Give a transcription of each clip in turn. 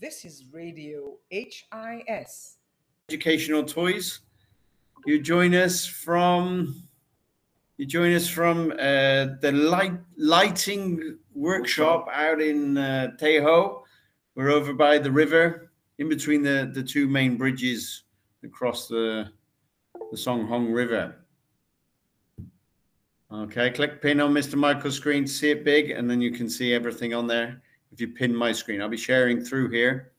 This is Radio HIS. Educational Toys. You join us from you join us from uh, the light lighting workshop out in uh, Tejo. We're over by the river, in between the, the two main bridges across the the Song Hong River. Okay, click pin on Mr. Michael's screen to see it big, and then you can see everything on there. If you pin my screen, I'll be sharing through here.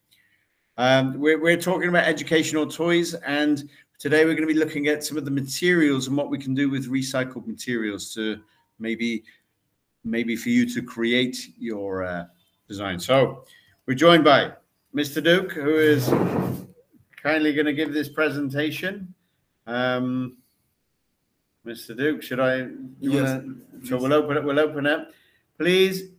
Um, we're, we're talking about educational toys, and today we're going to be looking at some of the materials and what we can do with recycled materials to maybe maybe for you to create your uh, design. So we're joined by Mr. Duc, who is kindly going to give this presentation. Um, Mr. Duc, should I? Yes. Wanna, so we'll open it. We'll open up. Please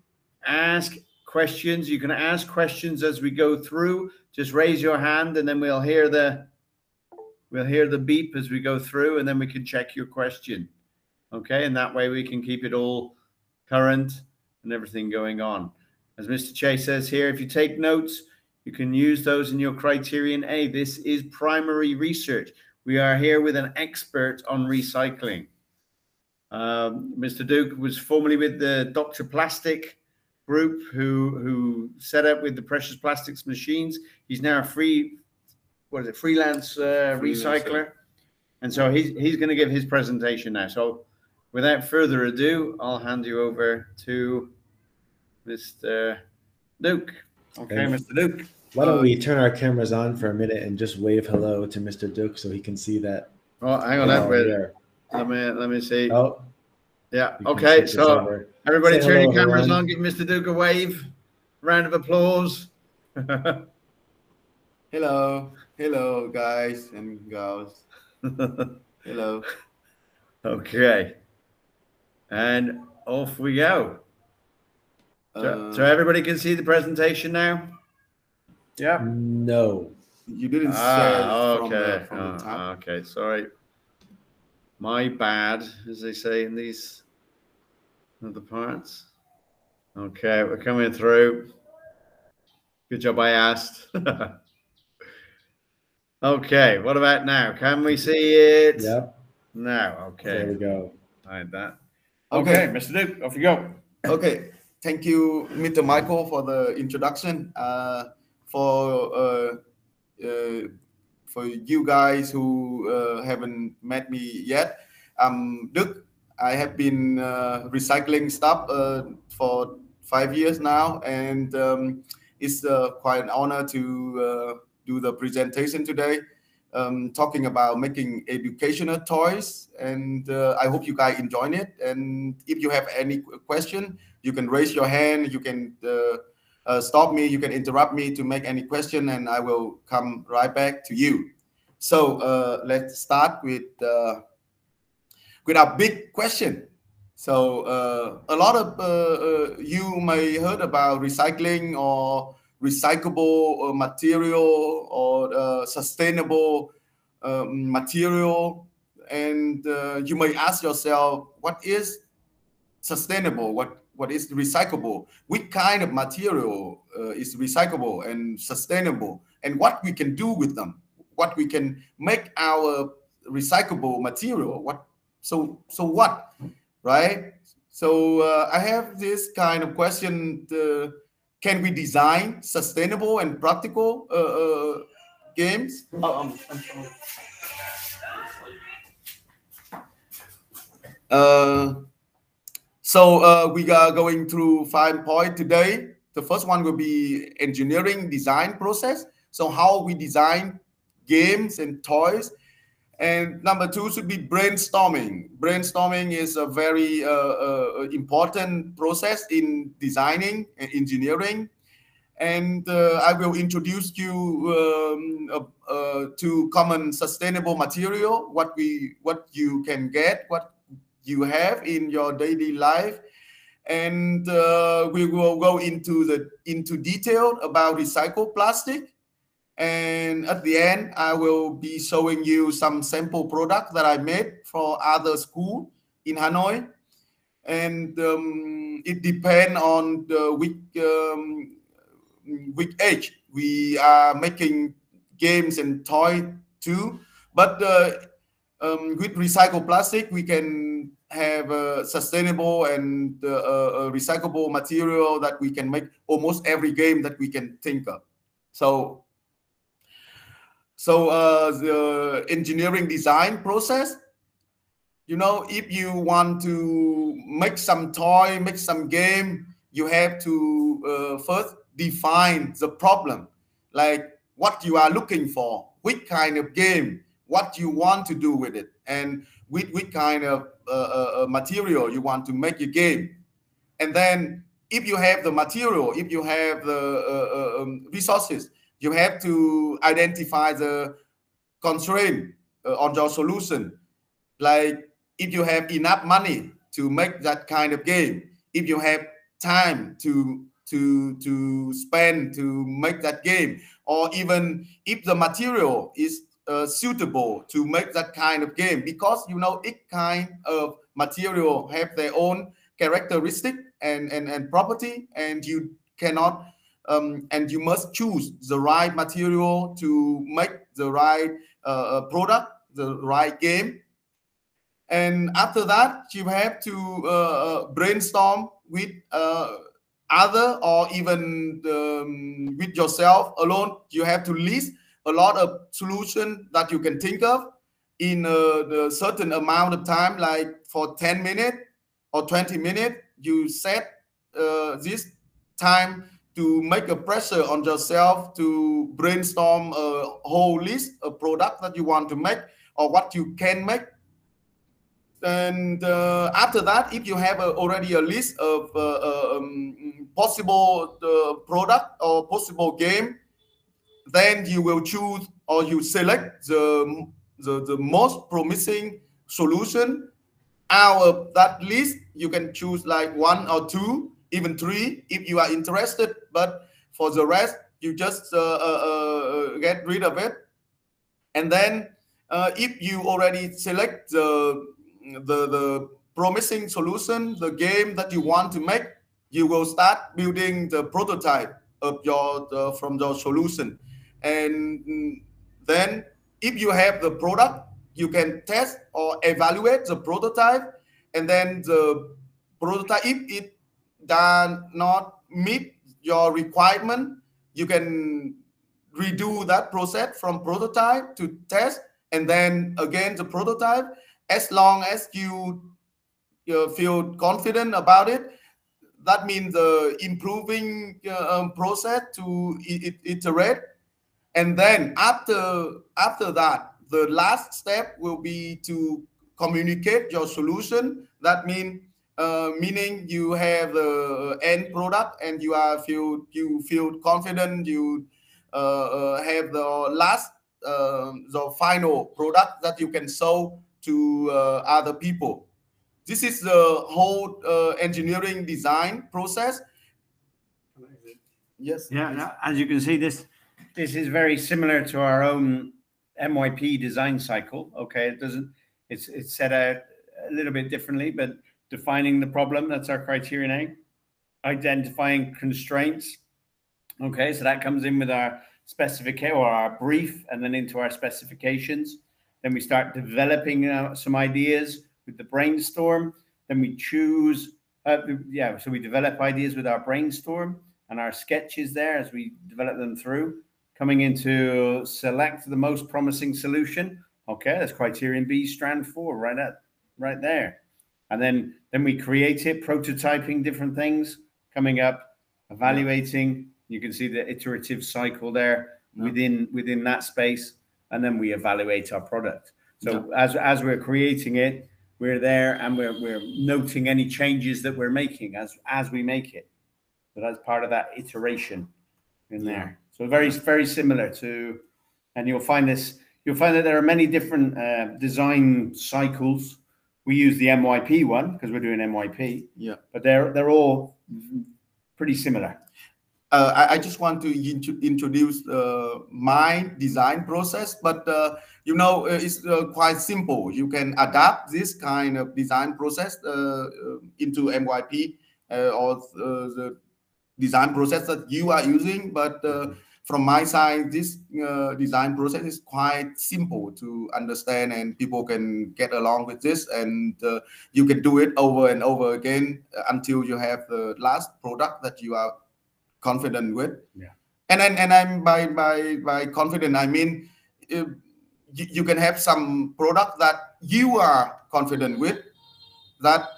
ask questions. You can ask questions as we go through. Just raise your hand, and then we'll hear the we'll hear the beep as we go through, and then we can check your question. Okay, and that way we can keep it all current and everything going on. As Mr. Chase says here, if you take notes, you can use those in your criterion A. This is primary research. We are here with an expert on recycling. Um, Mr. Duc was formerly with the Dr. Plastic group who who set up with the precious plastics machines. He's now a free, what is it, freelance uh, Freelancer. recycler. And so he's, he's going to give his presentation now. So without further ado, I'll hand you over to Mr. Duc. Okay, Okay. Mr. Duc. Why don't we turn our cameras on for a minute and just wave hello to Mr. Duc so he can see that? Oh, hang on, we're that all wait, here. let me let me see. Oh, yeah, okay. So everybody, Say turn your cameras everyone. on. Give Mr. Duc a wave. Round of applause. Hello, hello, guys and girls. Hello. okay, and off we go. So, Uh, so everybody can see the presentation now. Yeah. No. you didn't Ah, say from, okay. the, from the top. okay. Sorry. My bad, as they say in these other parts. Okay, we're coming through. Good job I asked. okay, what about now? Can we see it? Yep. Now, okay. There we okay. go. Hide that. Okay. Okay, Mr. Duc, off you go. Okay. Thank you, Mr. Michael, for the introduction. Uh, for uh, uh, for you guys who uh, haven't met me yet, I'm Đức. I have been uh, recycling stuff uh, for five years now, and um, it's uh, quite an honor to uh, do the presentation today, um, talking about making educational toys. And uh, I hope you guys enjoy it. And if you have any question, you can raise your hand. You can uh, stop me. You can interrupt me to make any question, and I will come right back to you. So let's start with with our big question. So uh, a lot of uh, uh, you may heard about recycling or recyclable uh, material or uh, sustainable um, material, and uh, you may ask yourself, what is sustainable? What what is recyclable? Which kind of material is recyclable and sustainable? And what we can do with them? What we can make our recyclable material? What so so what right? So uh, i have this kind of question uh, can we design sustainable and practical uh, uh, games? Oh. Uh, so uh, we are going through five points today. The first one will be engineering design process. So how we design games and toys and number two should be brainstorming. Brainstorming is a very uh, uh, important process in designing and engineering. And uh, I will introduce you um, uh, uh, to common sustainable material, what we, what you can get, what you have in your daily life, and uh, we will go into the into detail about recycled plastic and at the end i will be showing you some sample product that i made for other school in hanoi. And um, it depends on the week, um, with age. We are making games and toy too. But uh, um, with recycled plastic we can have a sustainable and uh, a recyclable material that we can make almost every game that we can think of. So so uh, the engineering design process you know if you want to make some toy make some game you have to uh, first define the problem. Like what you are looking for which kind of game what you want to do with it and with which kind of uh, uh, uh material you want to make your game. And then if you have the material if you have the uh, um, resources you have to identify the constraint on your solution. Like if you have enough money to make that kind of game if you have time to to to spend to make that game or even if the material is uh, suitable to make that kind of game because you know each kind of material have their own characteristic and and, and property and you cannot um, and you must choose the right material to make the right uh, product the right game. And after that you have to uh, uh, brainstorm with uh, other or even um, with yourself alone. You have to list a lot of solution that you can think of in a, a certain amount of time like for 10 minutes or 20 minutes you set uh, this time to make a pressure on yourself to brainstorm a whole list of products that you want to make or what you can make. And uh, after that if you have a, already a list of uh, uh um, possible uh, product or possible game then you will choose or you select the, the, the most promising solution. Out of that list you can choose like one or two even three if you are interested but for the rest you just uh, uh, get rid of it. And then if you already select the the the promising solution, the game that you want to make, you will start building the prototype of your uh, from your solution, and then if you have the product, you can test or evaluate the prototype, and then the prototype if it does not meet your requirement, you can redo that process from prototype to test and then again the prototype. As long as you, you feel confident about it that means the improving uh, process to iterate. And then after after that the last step will be to communicate your solution. That mean uh, meaning you have the end product and you are feel you feel confident you uh, uh have the last uh, the final product that you can sell to uh, other people. This is the whole uh, engineering design process. Yes. Yeah. As you can see, this this is very similar to our own MYP design cycle. Okay, it doesn't. It's it's set out a little bit differently, but defining the problem that's our criterion A. Identifying constraints. Okay, so that comes in with our specification or our brief, and then into our specifications. Then we start developing uh, some ideas with the brainstorm. Then we choose, uh, yeah, so we develop ideas with our brainstorm and our sketches there as we develop them through. Coming into select the most promising solution. Okay, that's criterion B, strand four, right at right there. And then then we create it, prototyping different things, coming up, evaluating. You can see the iterative cycle there within within that space and then we evaluate our product. So yeah. as as we're creating it, we're there and we're we're noting any changes that we're making as as we make it. So that's part of that iteration in there. So very very similar to, and you'll find this. You'll find that there are many different uh, design cycles. We use the MYP one because we're doing MYP. Yeah. But they're they're all pretty similar uh, I, I, just want to int- introduce uh, my design process, but uh, you know uh, it's uh, quite simple. You can adapt this kind of design process uh, into MYP or the design process that you are using, but uh, from my side, this uh, design process is quite simple to understand, and people can get along with this, and uh, you can do it over and over again until you have the last product that you are confident with. Yeah. And then, and I'm by by by confident, I mean. Uh, you, you can have some product that you are confident with that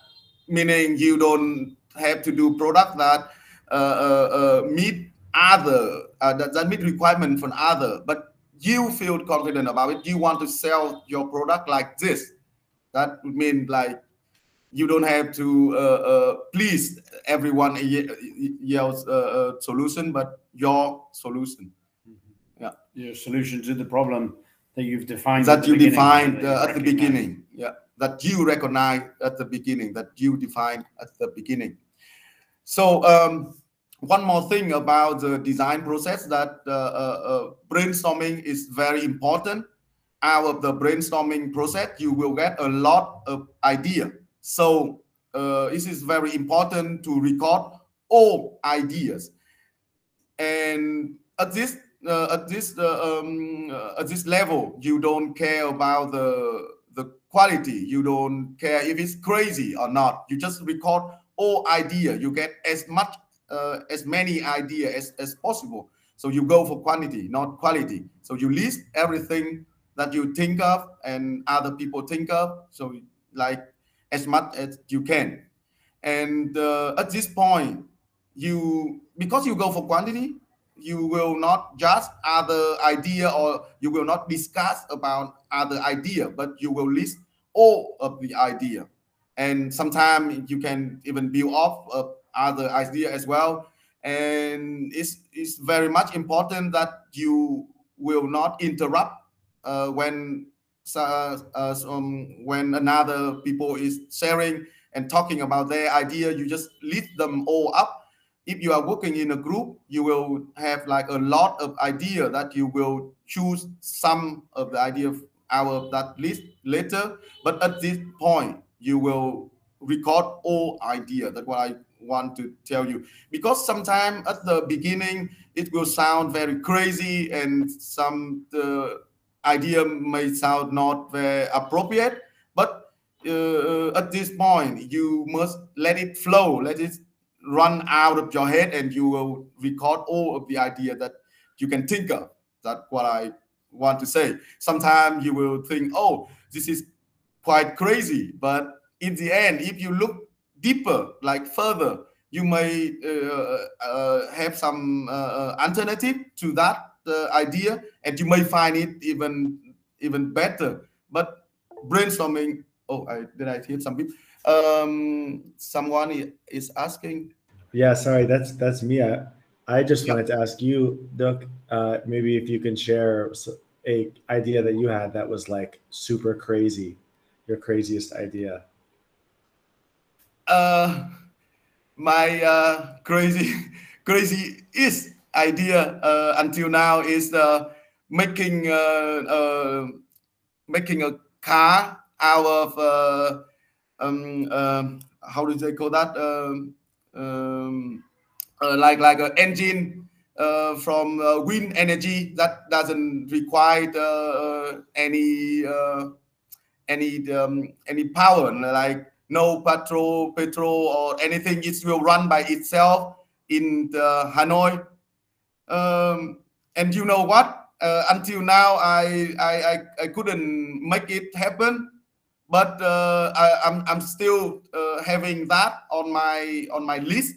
meaning you don't have to do product that uh, uh, uh, meet other uh, that, that meet requirement from other but you feel confident about it. You want to sell your product like this? That would mean like you don't have to uh, uh, please everyone else solution but your solution. Yeah. Your solution to the problem that you've defined that you defined uh, at the beginning. Yeah. That you recognize at the beginning that you defined at the beginning. So um, one more thing about the design process that uh, uh, uh brainstorming is very important out of the brainstorming process you will get a lot of idea so uh, this is very important to record all ideas and at this uh, at this uh, um, at this level, you don't care about the the quality. You don't care if it's crazy or not. You just record all idea. You get as much uh, as many idea as, as possible. So you go for quantity, not quality. So you list everything that you think of and other people think of. So like as much as you can. And uh, at this point, you because you go for quantity, you will not judge other idea or you will not discuss about other idea but you will list all of the idea and sometimes you can even build off of other idea as well and it's, it's very much important that you will not interrupt uh, when uh, uh, when another people is sharing and talking about their idea you just lift them all up if you are working in a group, you will have like a lot of idea that you will choose some of the idea out of that list later. But at this point, you will record all idea. That's what I want to tell you. Because sometimes at the beginning, it will sound very crazy and some the idea may sound not very appropriate. But uh, at this point, you must let it flow, let it run out of your head and you will record all of the idea that you can think of. That's what I want to say. Sometimes you will think, oh, this is quite crazy. But in the end, if you look deeper, like further, you may uh, uh, have some uh, uh alternative to that uh, idea and you may find it even even better. But brainstorming, oh, I, did I hear some people? Um, someone is asking yeah, sorry, that's that's me. I, I just wanted to ask you, Duc, uh, maybe if you can share a idea that you had that was like super crazy, your craziest idea. Uh, my uh, crazy, crazy is idea uh, until now is uh, making uh, uh, making a car out of uh, um, uh, how do they call that? Um, um, uh, like like an engine from wind energy that doesn't require any any um, any power like no petrol petrol or anything it will run by itself in Hanoi. Um, and you know what? Uh, until now I, I, I couldn't make it happen but uh, I, am I'm, I'm still uh, having that on my on my list.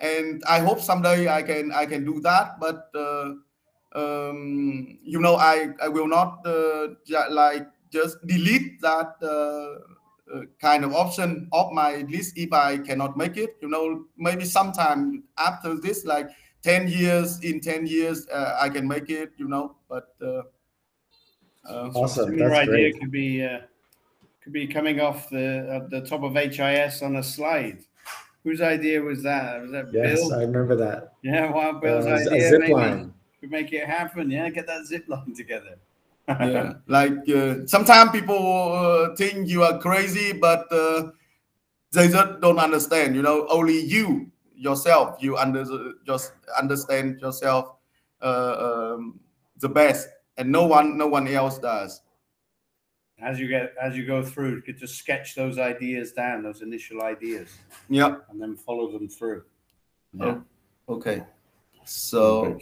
And I hope someday I can I can do that but uh, um, you know I I will not uh, like just delete that uh, kind of option of my list if I cannot make it you know maybe sometime after this like 10 years in 10 years I can make it you know but awesome That's idea great. could be uh, could be coming off the at the top of HIS on a slide. Whose idea was that? Was that yes, Bill? I remember that. Yeah, well, Bill's uh, idea. A zip line. Could make it happen. Yeah, get that zip line together. Yeah, like uh, sometimes people uh, think you are crazy, but uh, they just don't understand. You know, only you yourself. You under just understand yourself uh, um, the best, and no one no one else does. As you get as you go through, you could just sketch those ideas down, those initial ideas, Yeah. and then follow them through. Oh, Okay. So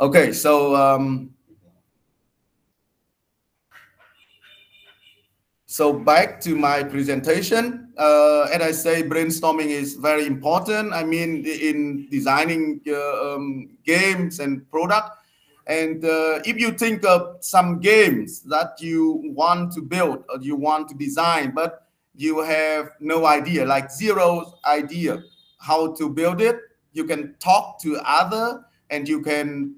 okay. So um, So back to my presentation, uh, and I say brainstorming is very important. I mean, in designing uh, um, games and product, and uh, if you think of some games that you want to build or you want to design, but you have no idea, like zero idea how to build it, you can talk to other and you can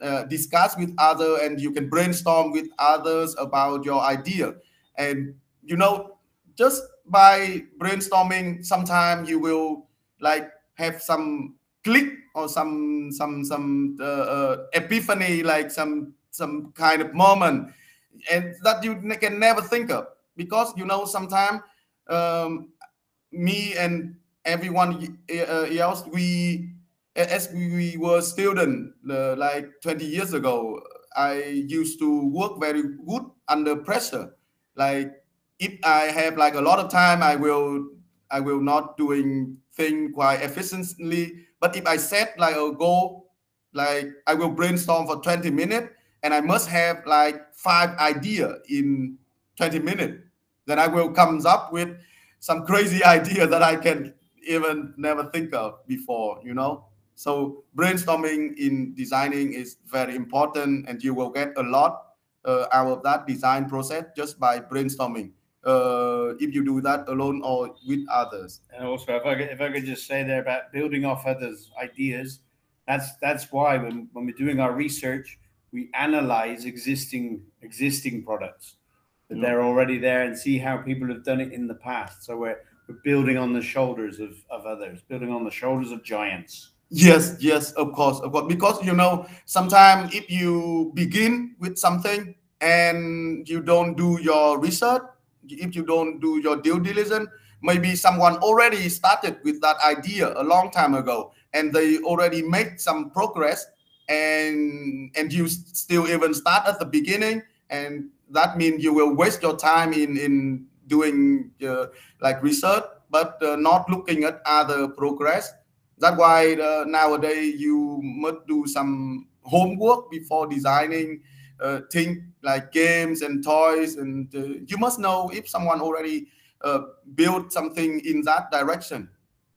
uh, discuss with other and you can brainstorm with others about your idea and you know just by brainstorming sometimes you will like have some click or some some some uh, uh, epiphany like some some kind of moment and that you can never think of. Because you know sometimes um, me and everyone y- uh, else we as we we were student uh, like 20 years ago i used to work very good under pressure like if i have like a lot of time i will i will not doing thing quite efficiently. But if i set like a goal like i will brainstorm for 20 minutes and i must have like five idea in 20 minutes then i will comes up with some crazy idea that i can even never think of before you know? So brainstorming in designing is very important and you will get a lot out of that design process just by brainstorming uh, if you do that alone or with others And also, if I could, if I could just say there about building off others' ideas, that's that's why when, when we're doing our research, we analyze existing existing products that Mm. they're already there and see how people have done it in the past. So we're we're building on the shoulders of, of others, building on the shoulders of giants. Yes, yes, of course, of course. Because you know, sometimes if you begin with something and you don't do your research, if you don't do your due diligence, maybe someone already started with that idea a long time ago, and they already made some progress, and and you still even start at the beginning, and that means you will waste your time in in doing uh, like research, but uh, not looking at other progress that's why uh, nowadays you must do some homework before designing uh, things like games and toys and uh, you must know if someone already uh, built something in that direction.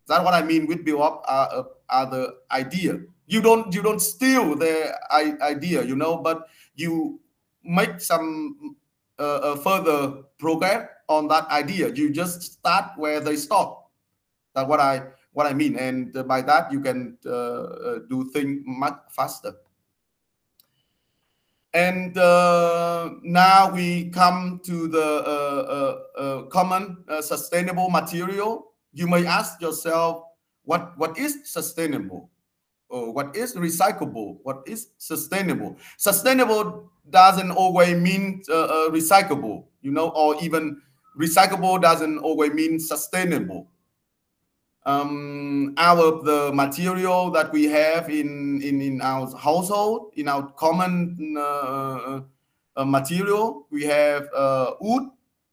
That's what i mean with build up uh, uh, other idea. You don't you don't steal their idea you know but you make some uh, uh, further progress on that idea. You just start where they stop. That's what i what I mean. And by that, you can uh, uh, do things much faster. And uh, now we come to the uh, uh, uh, common sustainable material. You may ask yourself, what, what is sustainable? Or what is recyclable? What is sustainable? Sustainable doesn't always mean recyclable, you know, or even recyclable doesn't always mean sustainable um, out of the material that we have in in, in our household, in our common uh, uh, material, we have uh, wood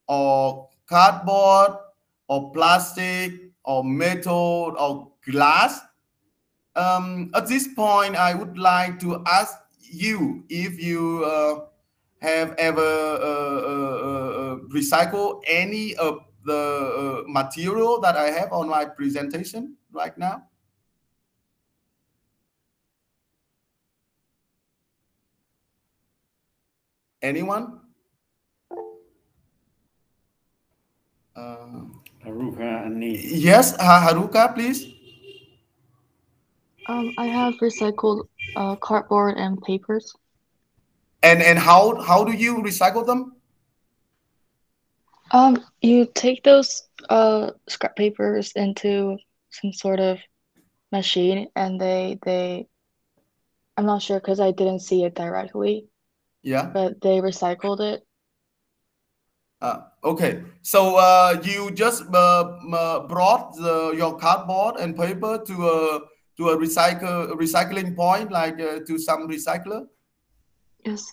or cardboard or plastic or metal or glass. Um, at this point, I would like to ask you if you uh, have ever uh, uh, uh, recycled any of the uh, material that I have on my presentation right now? Anyone? Uh, Haruka and Ni. yes, Haruka, please. Um, I have recycled uh, cardboard and papers. And and how how do you recycle them? Um, you take those uh scrap papers into some sort of machine, and they they. I'm not sure because I didn't see it directly, Yeah. but they recycled it. Uh, okay, so uh, you just uh, uh, brought the, your cardboard and paper to a to a recycle recycling point, like uh, to some recycler. Yes.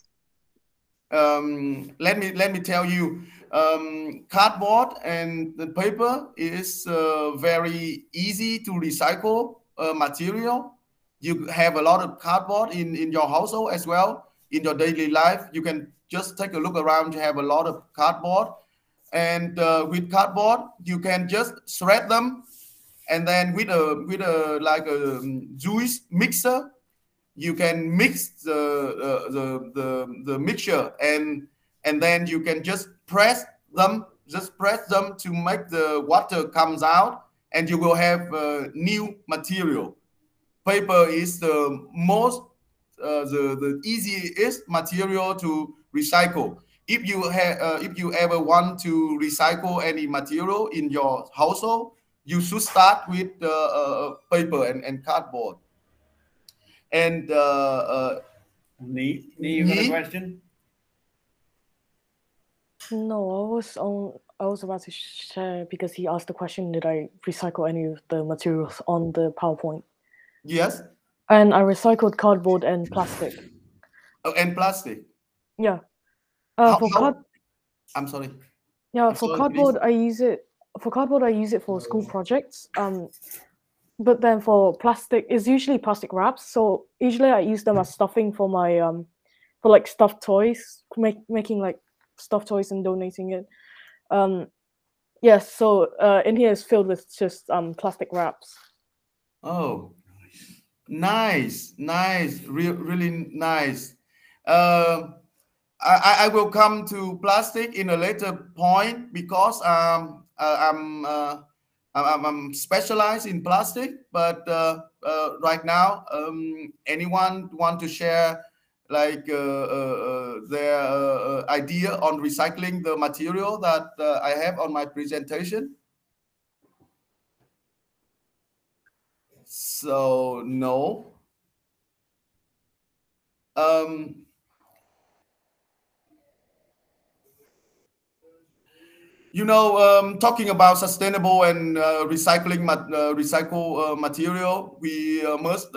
Um, let me let me tell you, um, cardboard and the paper is uh, very easy to recycle uh, material. You have a lot of cardboard in in your household as well in your daily life. You can just take a look around you have a lot of cardboard and uh, with cardboard you can just shred them and then with a with a like a um, juice mixer you can mix the, uh, the the the mixture and and then you can just press them just press them to make the water comes out and you will have uh, new material paper is the most uh, the the easiest material to recycle. If you have, uh, if you ever want to recycle any material in your household, you should start with uh, uh, paper and, and cardboard. And uh, uh, you got a question? No, I was on. I was about to share because he asked the question: Did I recycle any of the materials on the PowerPoint? yes, And I recycled cardboard and plastic. Oh, and plastic. Yeah. Uh, How- for how- card, I'm sorry. yeah, I'm for sorry, cardboard, I use it. For cardboard, I use it for school projects. Um, but then for plastic, it's usually plastic wraps. So usually I use them as stuffing for my um, for like stuffed toys, make, making like stuffed toys and donating it. Um, yes. So uh, in here is filled with just um plastic wraps. Oh, nice, nice, Re- really nice. Uh, I, I- will come to plastic in a later point because um, I'm, uh, I'm I'm specialized in plastic. But uh, uh, right now, um, anyone want to share like uh, uh, uh, their idea on recycling the material that I have on my presentation? So no. Um, you know, um, talking about sustainable and uh, recycling uh, recycle uh, material, we must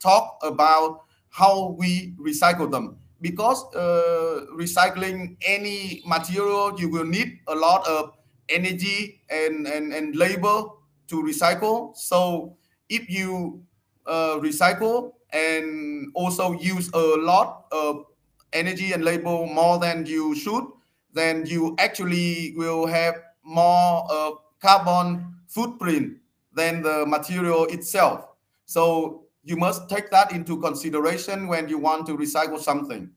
talk about how we recycle them. Because uh, recycling any material, you will need a lot of energy and, and, and labor to recycle. So if you uh, recycle and also use a lot of energy and labor more than you should, then you actually will have more uh, carbon footprint than the material itself. So you must take that into consideration when you want to recycle something.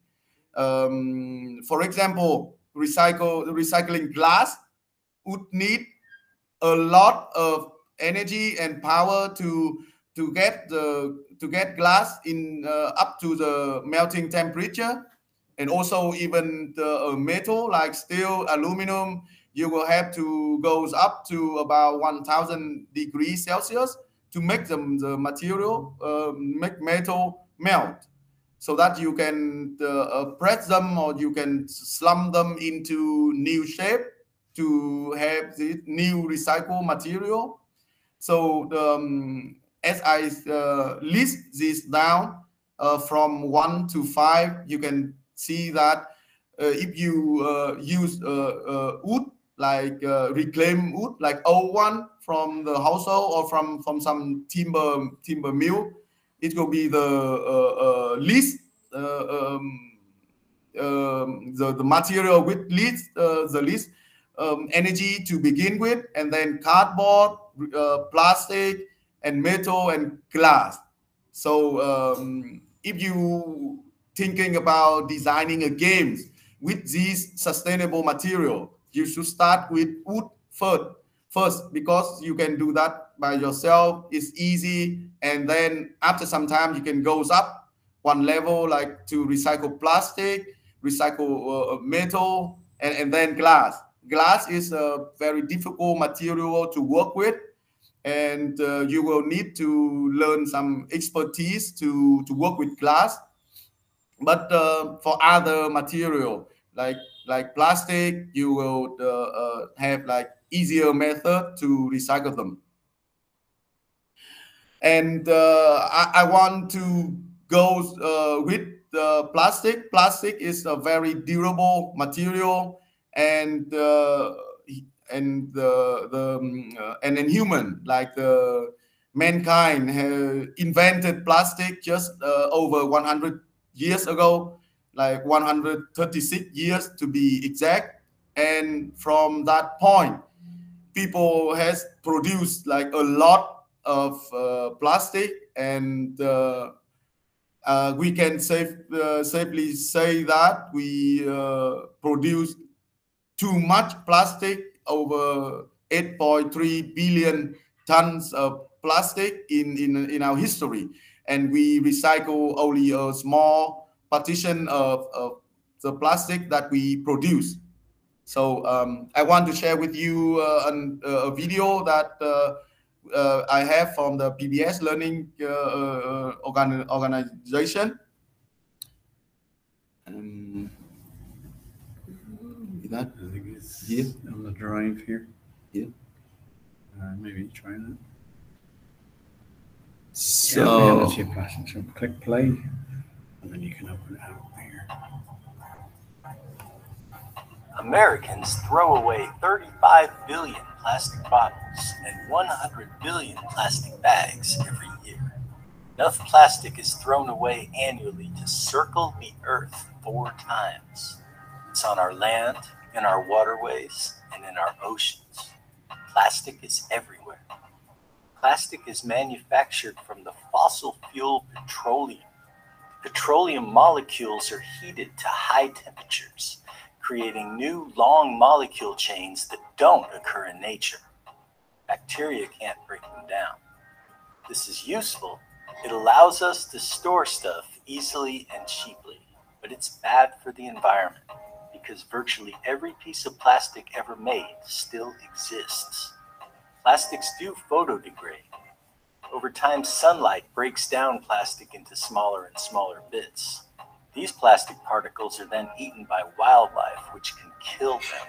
Um, for example, recycle recycling glass would need a lot of energy and power to to get the to get glass in uh, up to the melting temperature and also even the uh, metal like steel aluminum you will have to goes up to about 1000 degrees celsius to make them the material uh, make metal melt so that you can uh, press them or you can slump them into new shape to have the new recycled material. So um, as I uh, list this down uh, from one to five, you can see that uh, if you uh, use uh, wood like uh, reclaimed wood like old one from the household or from from some timber timber mill, it will be the uh, uh, least uh, um, um, the the material with least uh, the least um, energy to begin with, and then cardboard, uh, plastic, and metal and glass. So um, if you thinking about designing a games with these sustainable material, you should start with wood first. First, because you can do that by yourself. It's easy, and then after some time, you can goes up one level, like to recycle plastic, recycle uh, metal, and, and then glass. Glass is a very difficult material to work with and uh, you will need to learn some expertise to to work with glass but uh, for other material like like plastic, you will uh, uh, have like easier method to recycle them. And uh, I, I want to go uh, with the plastic. Plastic is a very durable material, and uh, and the the um, and then human like the mankind invented plastic just over 100 years ago like 136 years to be exact. And from that point people has produced like a lot of uh, plastic. And uh, uh, we can safe, uh, safely say that we uh, produce too much plastic over 8.3 billion tons of plastic in, in, in our history. And we recycle only a small partition of, of the plastic that we produce so um, I want to share with you uh, an, a video that uh, uh, I have from the PBS Learning uh, uh, organ organization. Um, is that I think it's Yeah. on the drive here. Yeah. Uh, maybe try that. so? yeah, that's your passion. So click play, and then you can open out. Americans throw away 35 billion plastic bottles and 100 billion plastic bags every year. Enough plastic is thrown away annually to circle the earth four times. It's on our land, in our waterways, and in our oceans. Plastic is everywhere. Plastic is manufactured from the fossil fuel petroleum. Petroleum molecules are heated to high temperatures creating new long molecule chains that don't occur in nature. Bacteria can't break them down. This is useful. It allows us to store stuff easily and cheaply, but it's bad for the environment because virtually every piece of plastic ever made still exists. Plastics do photodegrade. Over time, sunlight breaks down plastic into smaller and smaller bits. These plastic particles are then eaten by wildlife, which can kill them.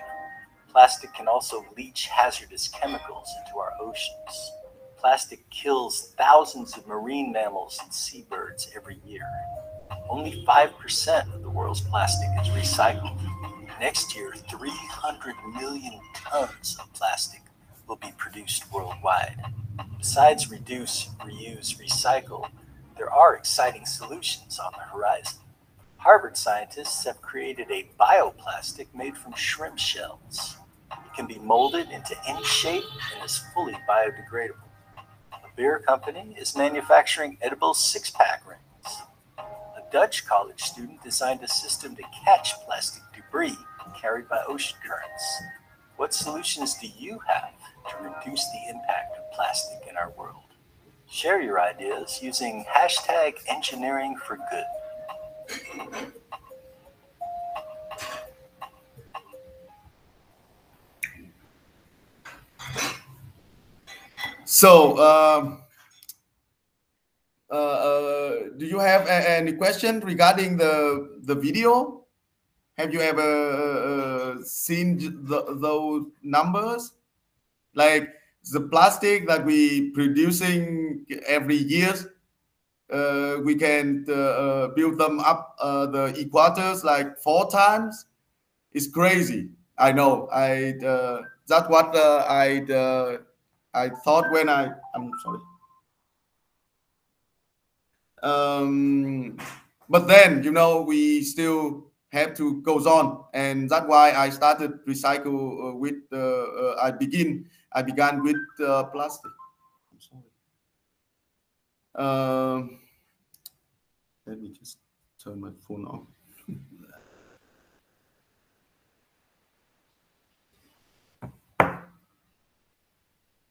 Plastic can also leach hazardous chemicals into our oceans. Plastic kills thousands of marine mammals and seabirds every year. Only 5% of the world's plastic is recycled. Next year, 300 million tons of plastic will be produced worldwide. Besides reduce, reuse, recycle, there are exciting solutions on the horizon. Harvard scientists have created a bioplastic made from shrimp shells. It can be molded into any shape and is fully biodegradable. A beer company is manufacturing edible six pack rings. A Dutch college student designed a system to catch plastic debris carried by ocean currents. What solutions do you have to reduce the impact of plastic in our world? Share your ideas using hashtag engineering for good. So, um, uh, uh, do you have any question regarding the the video? Have you ever uh, seen the, those numbers? Like the plastic that we producing every year, uh, we can uh, uh, build them up uh, the equators like four times. It's crazy. I know. I uh, that's what uh, I I thought when I I'm sorry. Um, but then you know we still have to goes on, and that's why I started recycle with I begin I began with uh, plastic. I'm sorry. Um, let me just turn my phone off.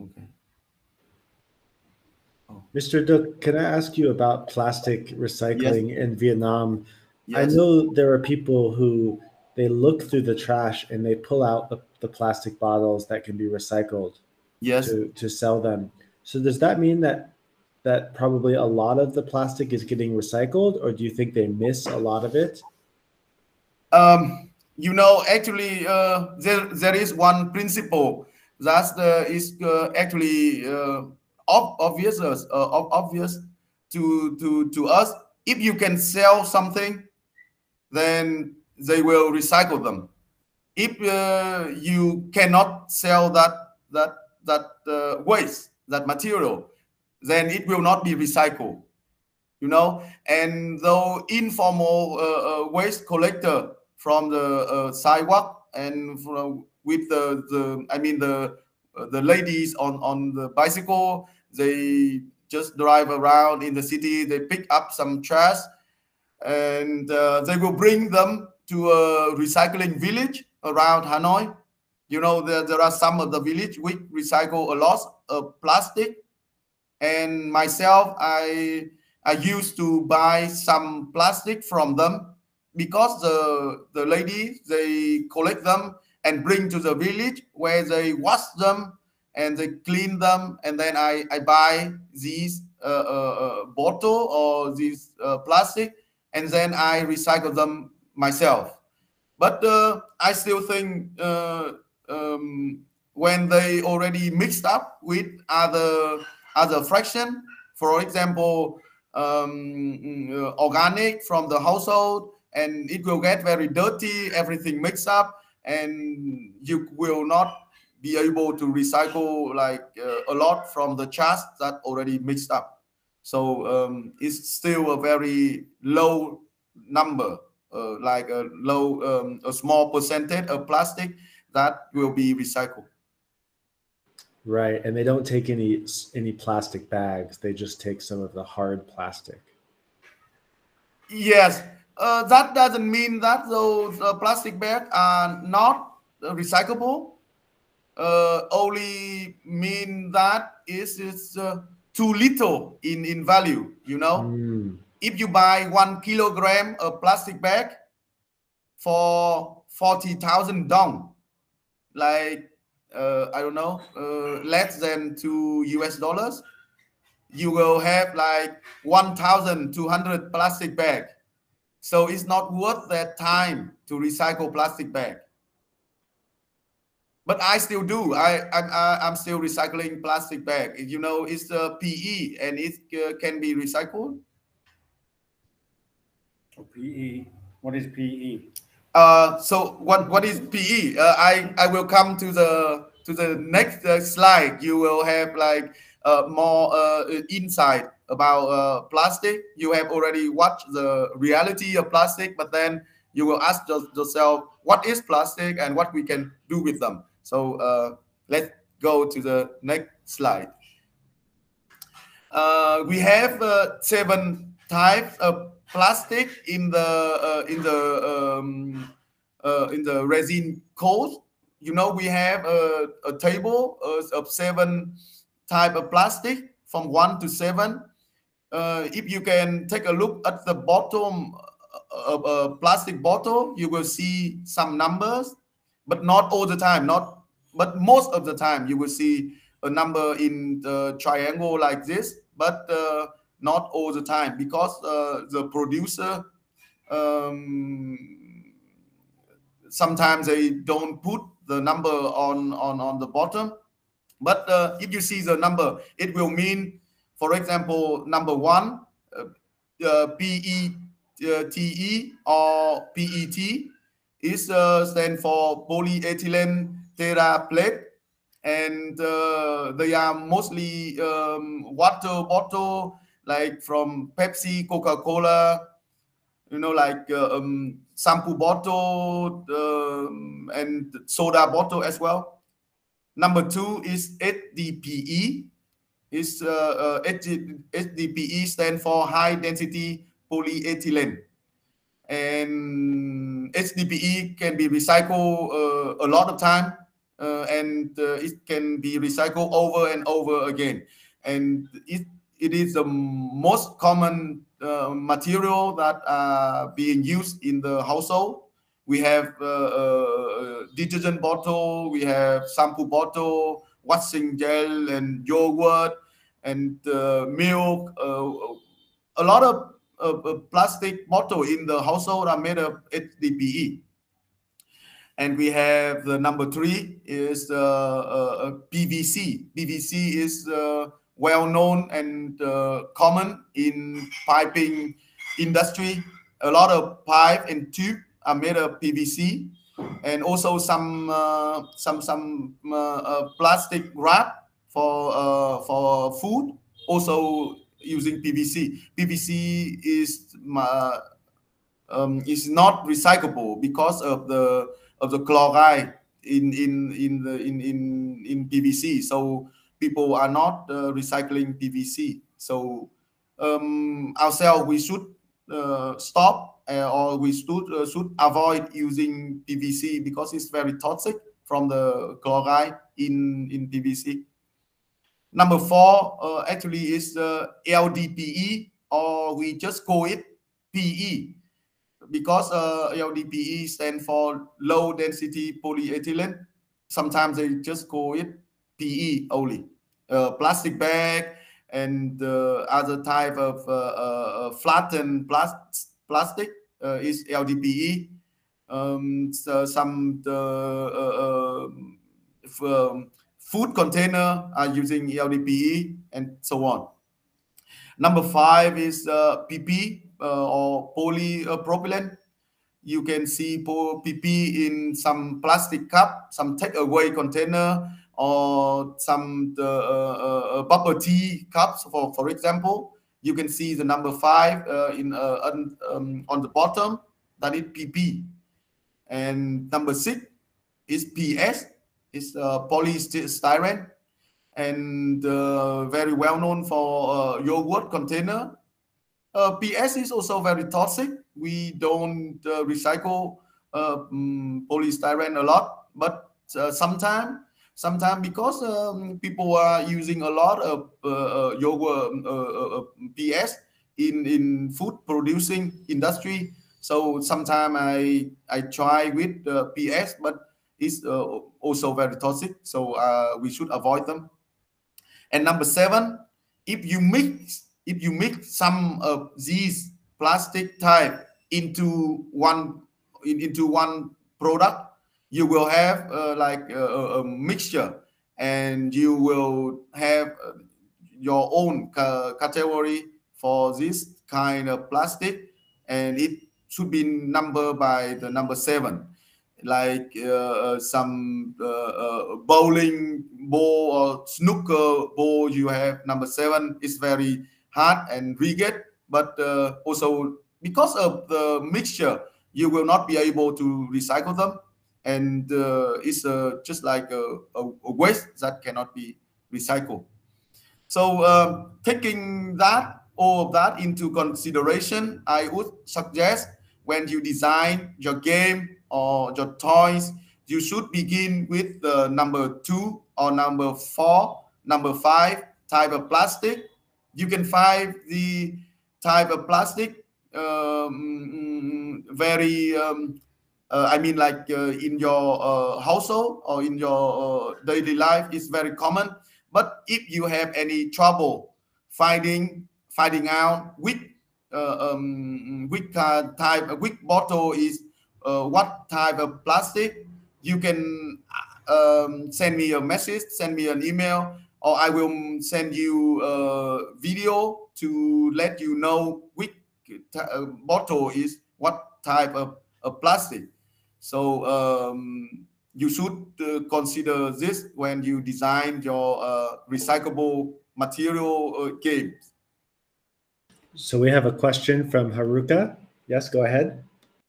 okay. Mr. Duc, can I ask you about plastic recycling in Vietnam? I know there are people who they look through the trash and they pull out the, the plastic bottles that can be recycled Yes. to, to sell them. So does that mean that that probably a lot of the plastic is getting recycled, or do you think they miss a lot of it? Um, you know, actually, uh, there there is one principle that uh, is uh, actually uh, ob- obvious uh, ob- obvious to to to us. If you can sell something, then they will recycle them. If uh, you cannot sell that that that uh, waste, that material, then it will not be recycled. You know, and though informal uh, uh, waste collector from the uh, sidewalk and from with the, the I mean the uh, the ladies on on the bicycle, they just drive around in the city. They pick up some trash, and they will bring them to a recycling village around Hanoi. You know, there, there are some of the village which recycle a lot of plastic. And myself, I I used to buy some plastic from them because the the ladies they collect them and bring to the village where they wash them and they clean them and then I, I buy these uh, uh, uh, bottle or these uh, plastic and then I recycle them myself. But uh, I still think uh, um, when they already mixed up with other other fraction, for example, um, uh, organic from the household, and it will get very dirty, everything mixed up, and you will not be able to recycle like uh, a lot from the trash that already mixed up. So um, it's still a very low number, uh, like a low, um, a small percentage of plastic that will be recycled. Right, and they don't take any any plastic bags. They just take some of the hard plastic. Yes, uh, that doesn't mean that those uh, plastic bags are not recyclable. Uh, only mean that is is uh, too little in in value. You know, Mm, if you buy one kilogram of plastic bag for forty thousand dong, like uh, I don't know, uh, less than two US dollars, you will have like one thousand two hundred plastic bag. So it's not worth that time to recycle plastic bag. But I still do. I I'm, I'm still recycling plastic bag. You know, it's a PE and it uh, can be recycled. PE. What is PE? Uh, so what what is PE? Uh, I I will come to the to the next uh, slide. You will have like uh, more uh, insight about uh, plastic. You have already watched the reality of plastic, but then you will ask yourself, what is plastic and what we can do with them. So uh, let's go to the next slide. Uh, we have uh, seven types of plastic in the uh, in the um, uh, in the resin code. You know, we have a, a table uh, of seven type of plastic from one to seven. Uh, if you can take a look at the bottom of a plastic bottle, you will see some numbers, but not all the time. Not, but most of the time, you will see a number in the triangle like this, but uh, not all the time because uh, the producer um, sometimes they don't put the number on on on the bottom. But uh, if you see the number it will mean for example number one uh, uh, PE uh, or PET is uh, stand for polyethylene terephthalate and uh, they are mostly um, water bottle like from Pepsi, Coca-Cola, you know, like uh, um, shampoo bottle um, and soda bottle as well. Number two is HDPE. Is uh, uh, HD HDPE stand for high density polyethylene, and HDPE can be recycled uh, a lot of time, uh, and uh, it can be recycled over and over again, and it it is the most common uh, material that are being used in the household. We have uh, uh, detergent bottle, we have shampoo bottle, washing gel, and yogurt, and uh, milk. Uh, a lot of uh, plastic bottle in the household are made of HDPE. And we have the number three is uh, uh, PVC. PVC is uh, well known and uh, common in piping industry. A lot of pipe and tube are made of PVC, and also some uh, some some uh, uh, plastic wrap for uh, for food also using PVC. PVC is um, is not recyclable because of the of the chloride in in in the in in in PVC. So people are not uh, recycling PVC. So um, ourselves we should uh, stop uh, or we should uh, should avoid using PVC because it's very toxic from the chloride in in PVC. Number four uh, actually is the LDPE or we just call it PE because uh, LDPE stands for low density polyethylene. Sometimes they just call it PE only. Plastic bag and uh, other type of uh, uh, flattened plas- plastic is LDPE. Um, so some um, food container are using LDPE and so on. Number five is uh, PP uh, or polypropylene. You can see PP in some plastic cup, some takeaway container, or some the, uh, uh, bubble tea cups, for, for example. You can see the number five uh, in uh, on, um, on the bottom, that is PP. And number six is PS, is uh, polystyrene and uh, very well known for uh, yogurt container. Uh, PS is also very toxic. We don't uh, recycle uh, mm, polystyrene a lot, but uh, sometimes, sometimes because um, people are using a lot of uh, uh, yogurt uh, uh, uh, PS in in food producing industry. So sometimes I I try with PS, but it's also very toxic. So we should avoid them. And number seven, if you mix if you mix some of these plastic type into one in, into one product, you will have uh, like a, a- mixture, and you will have uh, your own ca- category for this kind of plastic, and it should be numbered by the number seven. Like uh, some uh, uh, bowling ball or snooker ball you have number seven is very hard and rigid but uh, also because of the mixture you will not be able to recycle them and uh, it's uh, just like a, a, waste that cannot be recycled so um, taking that all of that into consideration i would suggest when you design your game or your toys, you should begin with the number two or number four, number five type of plastic. You can find the type of plastic um, very, um, uh, I mean, like uh, in your uh, household or in your uh, daily life, is very common. But if you have any trouble finding finding out which uh, um, which uh, type, which bottle is uh, what type of plastic, you can um, send me a message, send me an email, or I will send you a video to let you know which uh, bottle is what type of, of plastic. So um, you should uh, consider this when you design your uh, recyclable material uh, games. So we have a question from Haruka. Yes, go ahead.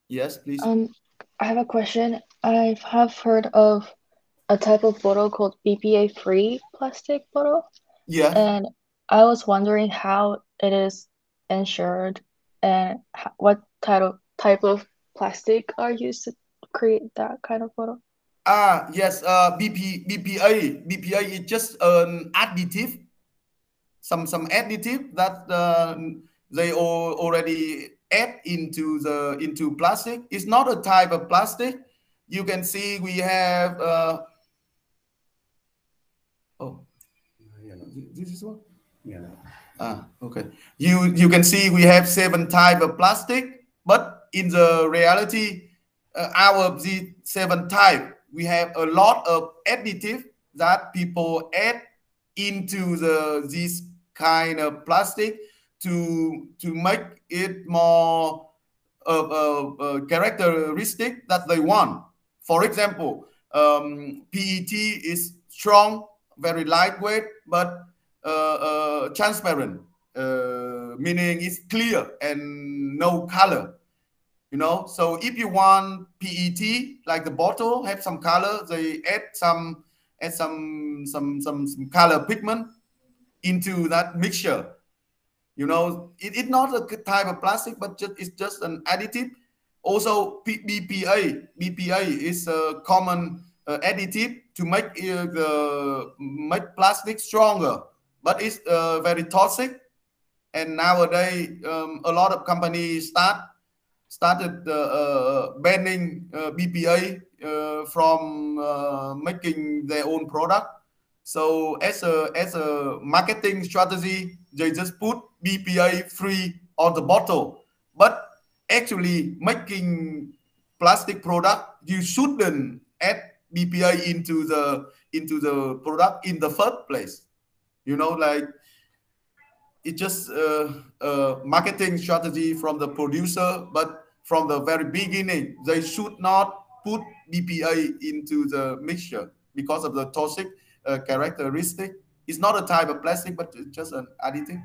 Yes, please. Um, I have a question. I have heard of a type of bottle called BPA free plastic bottle, yeah. and I was wondering how it is insured and what type of type of plastic are used to create that kind of photo? Ah, yes. Uh, BP, BPA, BPA is just an additive. Some some additive that uh, they all already add into the into plastic. It's not a type of plastic. You can see we have. Uh, oh, yeah this is one. Yeah. Ah, okay. You you can see we have seven type of plastic, but in the reality, uh, our Z7 type, we have a lot of additive that people add into the this kind of plastic to to make it more of a, a characteristic that they want. For example, um, PET is strong, very lightweight, but uh, uh, transparent, uh, meaning it's clear and no color. You know, so if you want PET, like the bottle, have some color, they add some add some some some, some color pigment into that mixture. You know, it, it's not a type of plastic, but just, it's just an additive. Also, BPA, BPA is a common uh, additive to make uh, the make plastic stronger, but it's uh, very toxic. And nowadays, um, a lot of companies start started uh, uh, banning uh, BPA from making their own product. So as a as a marketing strategy, they just put BPA free on the bottle. But actually making plastic product, you shouldn't add BPA into the into the product in the first place. You know, like it's just a, a marketing strategy from the producer, but from the very beginning, they should not put BPA into the mixture because of the toxic uh, characteristic. It's not a type of plastic, but it's just an additive.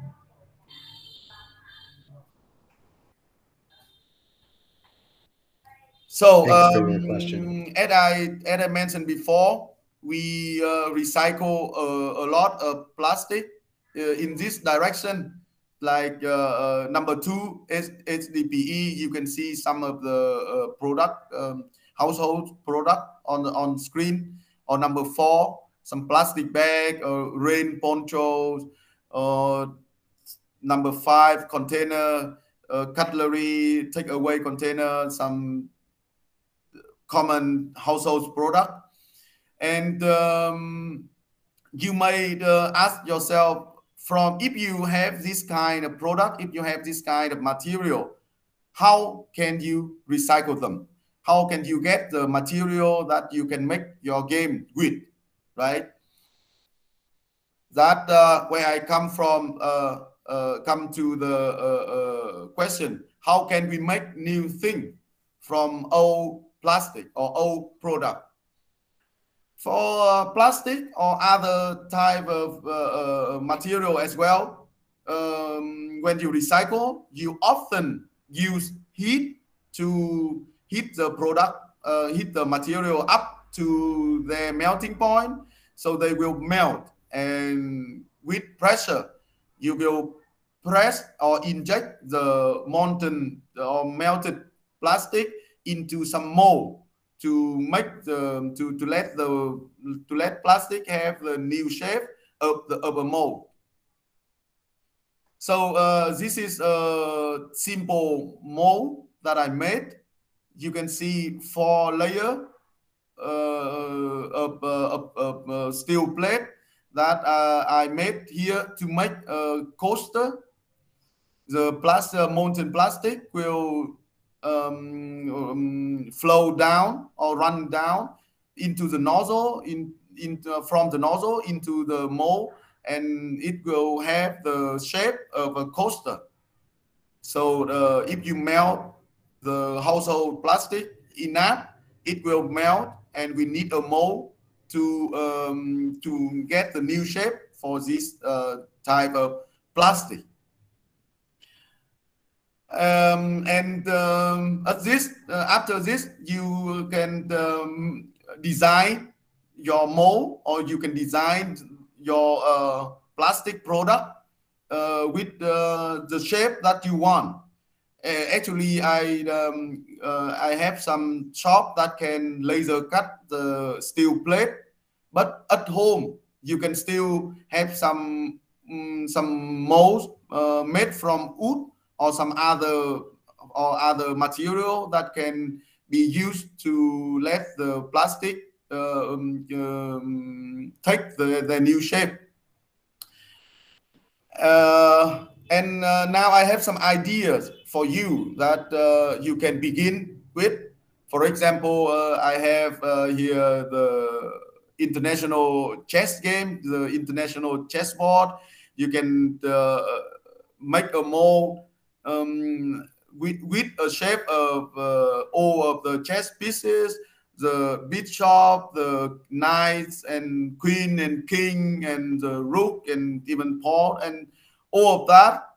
So, um, as I as I mentioned before, we uh, recycle uh, a lot of plastic uh, in this direction. Like uh, uh, number two is HDPE. You can see some of the uh, product um, household product on on screen. Or number four, some plastic bag or rain ponchos. Or number five, container cutlery, takeaway container, some common household product. And um, you might uh, ask yourself from if you have this kind of product, if you have this kind of material, how can you recycle them? How can you get the material that you can make your game with, right? That uh, where I come from, uh, uh, come to the uh, uh, question: How can we make new thing from old plastic or old product. For uh, plastic or other type of uh, uh, material as well, um, when you recycle, you often use heat to heat the product, uh, heat the material up to their melting point, so they will melt. And with pressure, you will press or inject the molten or melted plastic into some mold to make the to to let the to let plastic have the new shape of the of a mold. So uh, this is a simple mold that I made. You can see four layer uh, of, uh, of, of uh, steel plate that uh, I made here to make a coaster. The plastic, molten plastic will um, um, flow down or run down into the nozzle in, in uh, from the nozzle into the mold and it will have the shape of a coaster. So uh, if you melt the household plastic enough it will melt and we need a mold to um, to get the new shape for this uh, type of plastic um, and um, at this uh, after this you can um, design your mold or you can design your uh, plastic product uh, with uh, the shape that you want. Uh, actually i um, uh, i have some shop that can laser cut the steel plate but at home you can still have some um, some molds made from wood or some other or other material that can be used to let the plastic uh, um, um, take the, the new shape. Uh, and uh, now I have some ideas for you that uh, you can begin with for example, uh, I have uh, here the international chess game, the international chessboard. You can make a mold um, with, with a shape of uh, all of the chess pieces, the bishop, the knights and queen and king and the rook and even pawn and all of that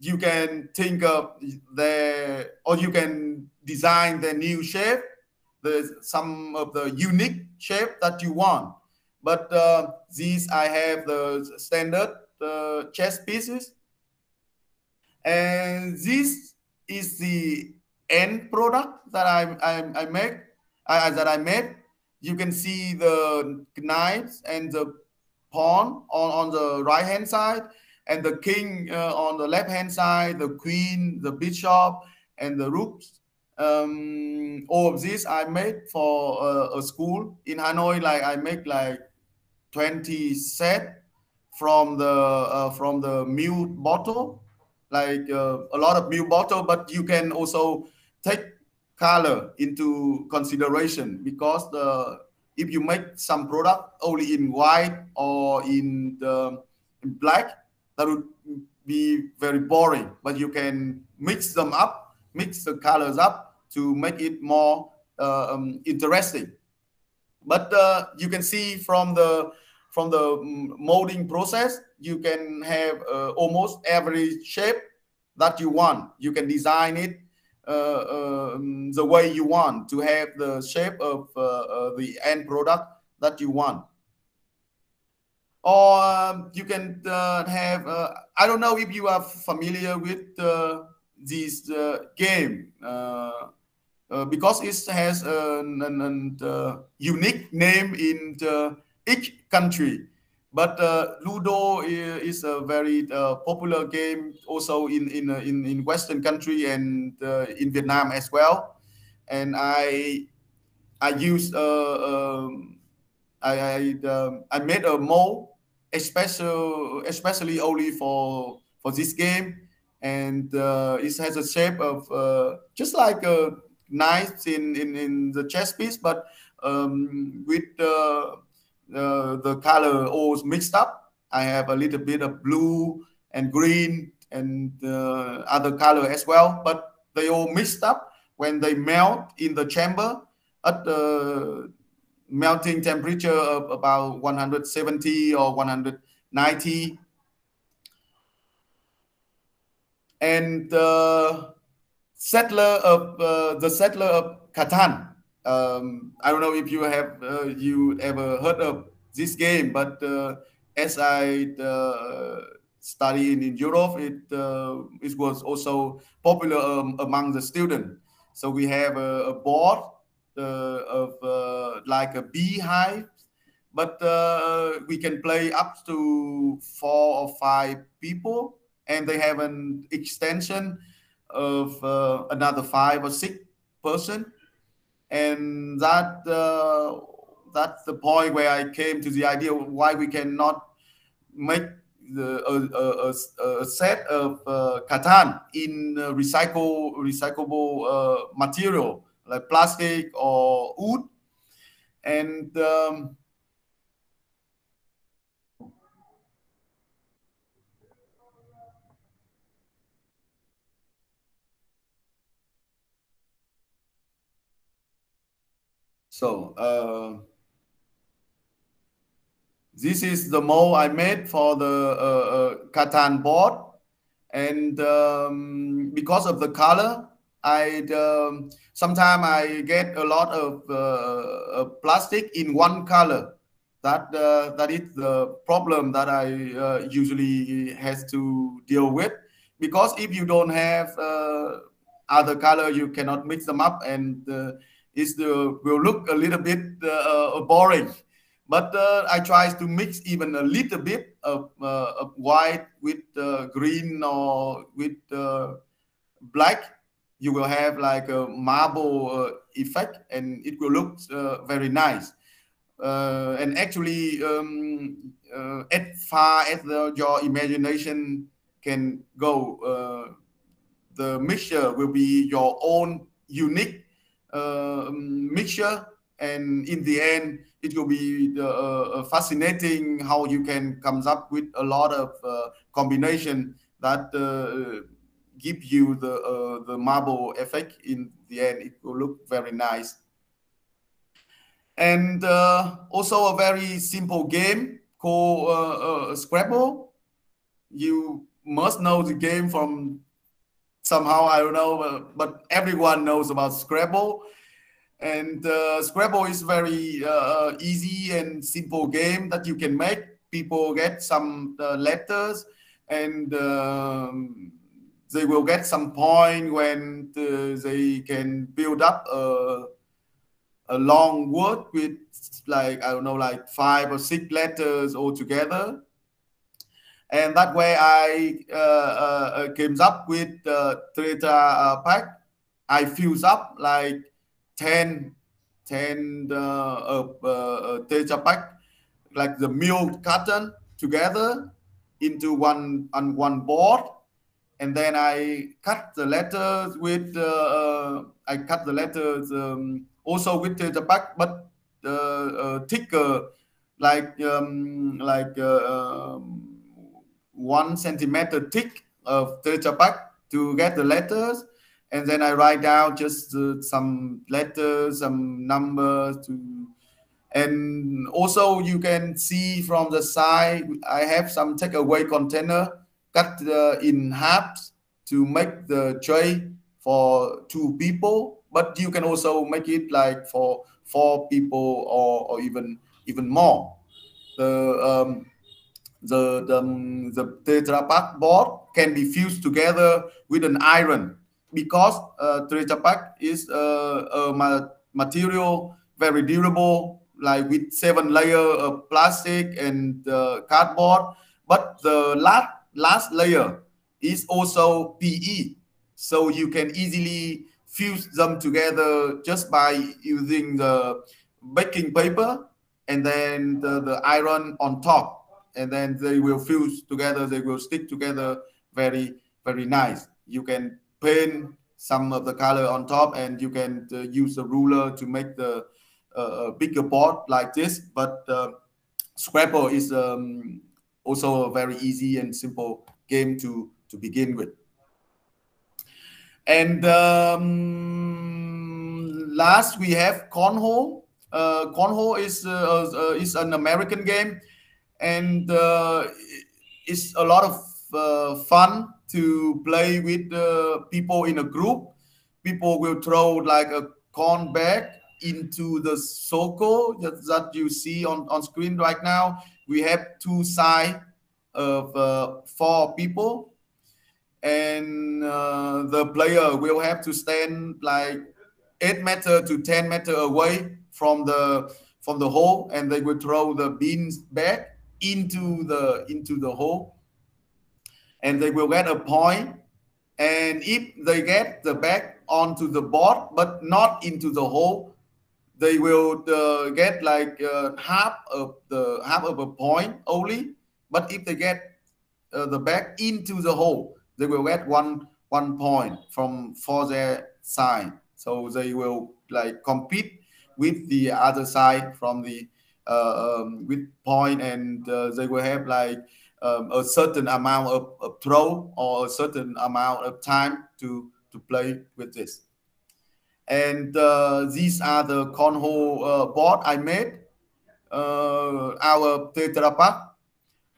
you can think of the or you can design the new shape. The some of the unique shape that you want. But uh, these i have the standard uh, chess pieces and this is the end product that I, I, I make I, that I made. You can see the knights and the pawn on, on the right hand side and the king uh, on the left hand side, the queen, the bishop, and the rooks. Um, all of this I made for uh, a school in Hanoi. Like I make like 20 set from the uh, from the milk bottle like uh, a lot of milk bottle, but you can also take color into consideration because the if you make some product only in white or in the in black, that would be very boring. But you can mix them up, mix the colors up to make it more uh, um, interesting. But uh, you can see from the from the mm, molding process, you can have uh, almost every shape that you want. You can design it uh, um, the way you want to have the shape of uh, uh, the end product that you want. Or um, you can uh, have, I don't know if you are familiar with this game because it has a unique name in each country. But uh, Ludo is a very uh, popular game also in in uh, in, in Western country and uh, in Vietnam as well. And I I use uh, um, I I, um, I made a mold especially especially only for for this game, and uh, it has a shape of just like a knife in, in in the chess piece, but um, with uh, the color all mixed up. I have a little bit of blue and green and uh, other color as well, but they all mixed up when they melt in the chamber at the melting temperature of about 170 or 190. And the settler of uh, the settler of Catan um, I don't know if you have uh, you ever heard of this game, but uh, as I uh, studied in Europe, it uh, it was also popular um, among the students. So we have a, a board uh, of uh, like a beehive, but we can play up to four or five people, and they have an extension of another five or six person and that uh, that's the point where I came to the idea why we cannot make the a, a, a set of uh, Catan in recycle recyclable uh, material like plastic or wood, and um, So uh, this is the mold I made for the uh, uh, Catan board. And um, because of the color, I um, sometimes I get a lot of uh, plastic in one color. That uh, that is the problem that I uh, usually has to deal with. Because if you don't have other color, you cannot mix them up and is the will look a little bit uh, uh, boring. But uh, I try to mix even a little bit of, of white with green or with black. You will have like a marble effect, and it will look very nice. Uh, and actually um, uh, as far as the, your imagination can go uh, the mixture will be your own unique mixture, and in the end, it will be uh, fascinating how you can comes up with a lot of uh, combination that uh, give you the uh, the marble effect. In the end, it will look very nice. And also a very simple game called Scrabble. You must know the game from somehow I don't know, but, but everyone knows about Scrabble. And uh, Scrabble is very uh, easy and simple game that you can make. People get some uh, letters, and um, they will get some point when the, they can build up a, a long word with like I don't know, like five or six letters all together and that way I uh, uh, uh came up with the Tetra uh, pack. I fuse up like 10, 10 uh, uh, Tetra Pak, like the milk carton together into one on one board, and then I cut the letters with I cut the letters um, also with Tetra Pak, but thicker, like um, like. Um, one centimeter thick of Tetra to get the letters. And then I write down just uh, some letters, some numbers to, and also you can see from the side, I have some takeaway container cut uh, in halves to make the tray for two people, but you can also make it like for four people or, or even even more. The um, the, the, the Tetra Pak board can be fused together with an iron because uh, Tetra Pak is uh, a ma material very durable, like with seven layer of plastic and uh, cardboard. But the last last layer is also PE, so you can easily fuse them together just by using the baking paper and then the, the iron on top and then they will fuse together they will stick together very very nice. You can paint some of the color on top and you can uh, use a ruler to make the uh, bigger board like this but uh, scrabble is um, also a very easy and simple game to to begin with. And um, last we have cornhole. Uh, cornhole is uh, uh, is an american game and uh, it's a lot of uh, fun to play with uh, people in a group. People will throw like a corn bag into the circle that, that you see on, on screen right now. We have two sides of uh, four people and uh, the player will have to stand like 8 meter to 10 meter away from the from the hole and they will throw the beans back into the into the hole. And they will get a point. And if they get the back onto the board but not into the hole they will uh, get like uh, half of the half of a point only. But if they get uh, the back into the hole they will get one one point from for their side. So they will like compete with the other side from the um, with point and uh, they will have like um, a certain amount of, of, throw or a certain amount of time to to play with this. And uh, these are the cornhole uh, board I made uh, our Tetra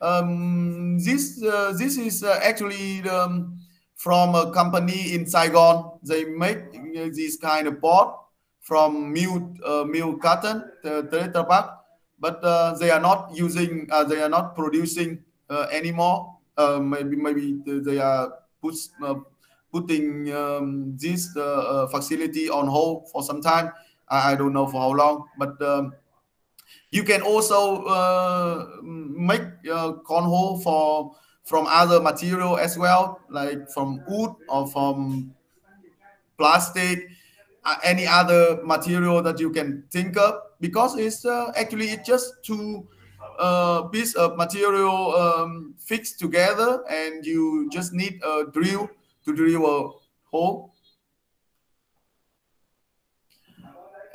um, this uh, this is actually um, from a company in Saigon. They make this kind of board from milk uh, milk carton the but uh, they are not using uh, they are not producing uh, anymore. Uh, maybe maybe they are put, uh, putting um, this uh, facility on hold for some time. I, I, don't know for how long. But um, you can also make uh, cornhole for from other material as well like from wood or from plastic any other material that you can think of because it's uh, actually it's just two uh, of material um, fixed together and you just need a drill to drill a hole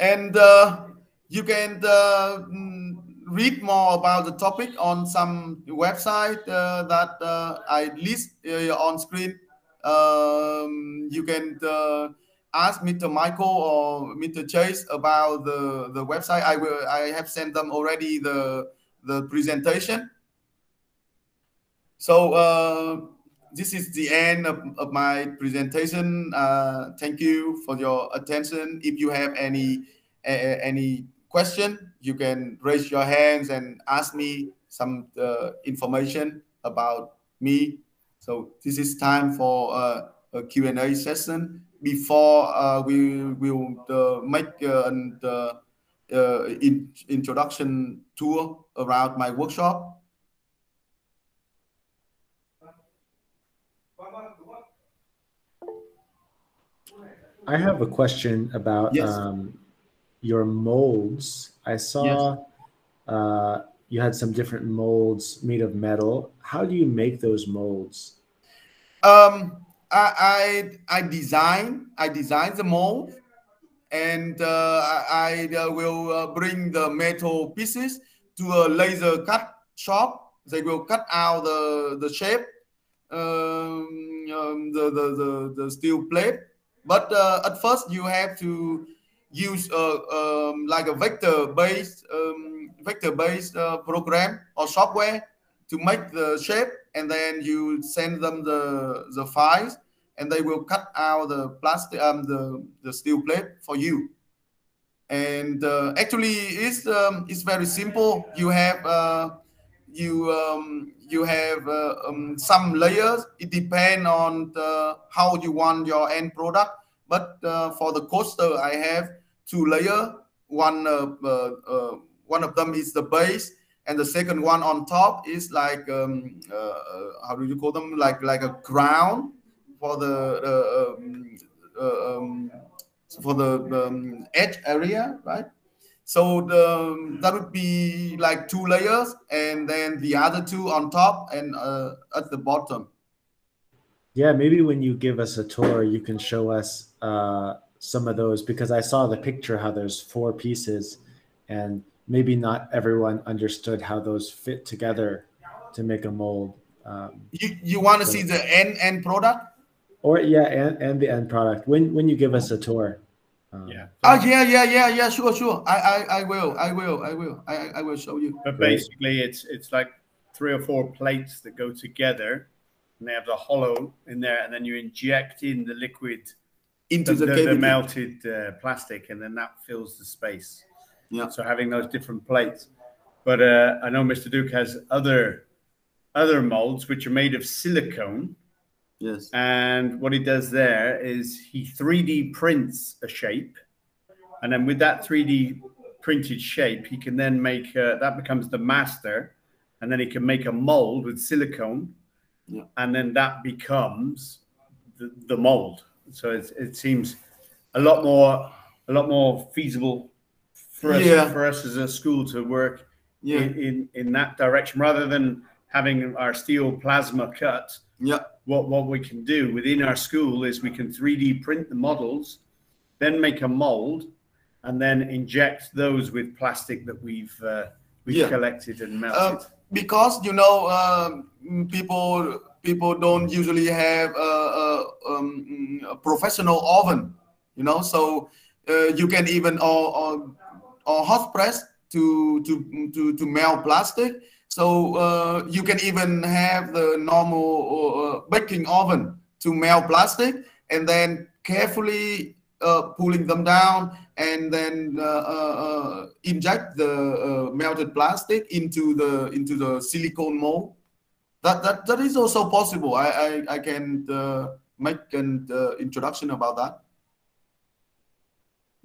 and uh, you can uh, mm, read more about the topic on some website uh, that uh, I list uh, on screen. Um, you can uh, ask Mr. Michael or Mr. Chase about the, the website. I will. I have sent them already the the presentation. So uh, this is the end of, of my presentation. Uh, thank you for your attention. If you have any any question, you can raise your hands and ask me some uh, information about me. So this is time for uh, a Q&A session. Before uh, we will uh, make uh, an uh, in, introduction tour around my workshop. I have a question about Yes. um, your molds. I saw uh, you had some different molds made of metal. How do you make those molds? Um, I, I I design I design the mold, and uh, I, I uh, will uh, bring the metal pieces to a laser cut shop. They will cut out the the shape, um, um, the, the the the steel plate. But at first, you have to use uh, um, like a vector based um, vector based uh, program or software to make the shape and then you send them the the files and they will cut out the plastic um the the steel plate for you. And uh, actually it's um, it's very simple. You have uh, you um, you have uh, um, some layers. It depends on the, how you want your end product. But uh, for the coaster i have two layer. One uh, uh, one of them is the base and the second one on top is like um, uh, uh, how do you call them? Like like a crown for the uh, um, uh, um, for the um, edge area right? So the that would be like two layers and then the other two on top and uh, at the bottom. Yeah, maybe when you give us a tour, you can show us uh, some of those because I saw the picture how there's four pieces, and maybe not everyone understood how those fit together to make a mold. Um, you you want to see the end end product or yeah, and, and the end product when when you give us a tour. Um, Yeah. oh yeah yeah yeah yeah sure sure i i, I will i will i will I, I- I will show you But basically, it's it's like three or four plates that go together, and they have the hollow in there, and then you inject in the liquid, into the, the, the, the melted uh, plastic, and then that fills the space. Yeah. So having those different plates, but uh, I know Mr. Duc has other other molds which are made of silicone, yes and what he does there is he 3D prints a shape, and then with that 3D printed shape, he can then make uh, that becomes the master, and then he can make a mold with silicone, Yeah. and then that becomes the, the mold. So it, it seems a lot more a lot more feasible for us Yeah. for us as a school to work yeah in, in in that direction rather than having our steel plasma cut yeah what what we can do within our school is we can 3D print the models, then make a mold, and then inject those with plastic that we've uh, we've Yeah. collected and Um, melted. because you know um, people people don't usually have a, a, um, a professional oven you know so uh, you can even or, or, or hot press to to to to melt plastic so uh, you can even have the normal uh, baking oven to melt plastic and then carefully uh, pulling them down and then uh, uh, uh, inject the uh, melted plastic into the into the silicone mold. That that that is also possible. I I, I can uh, make an uh, introduction about that.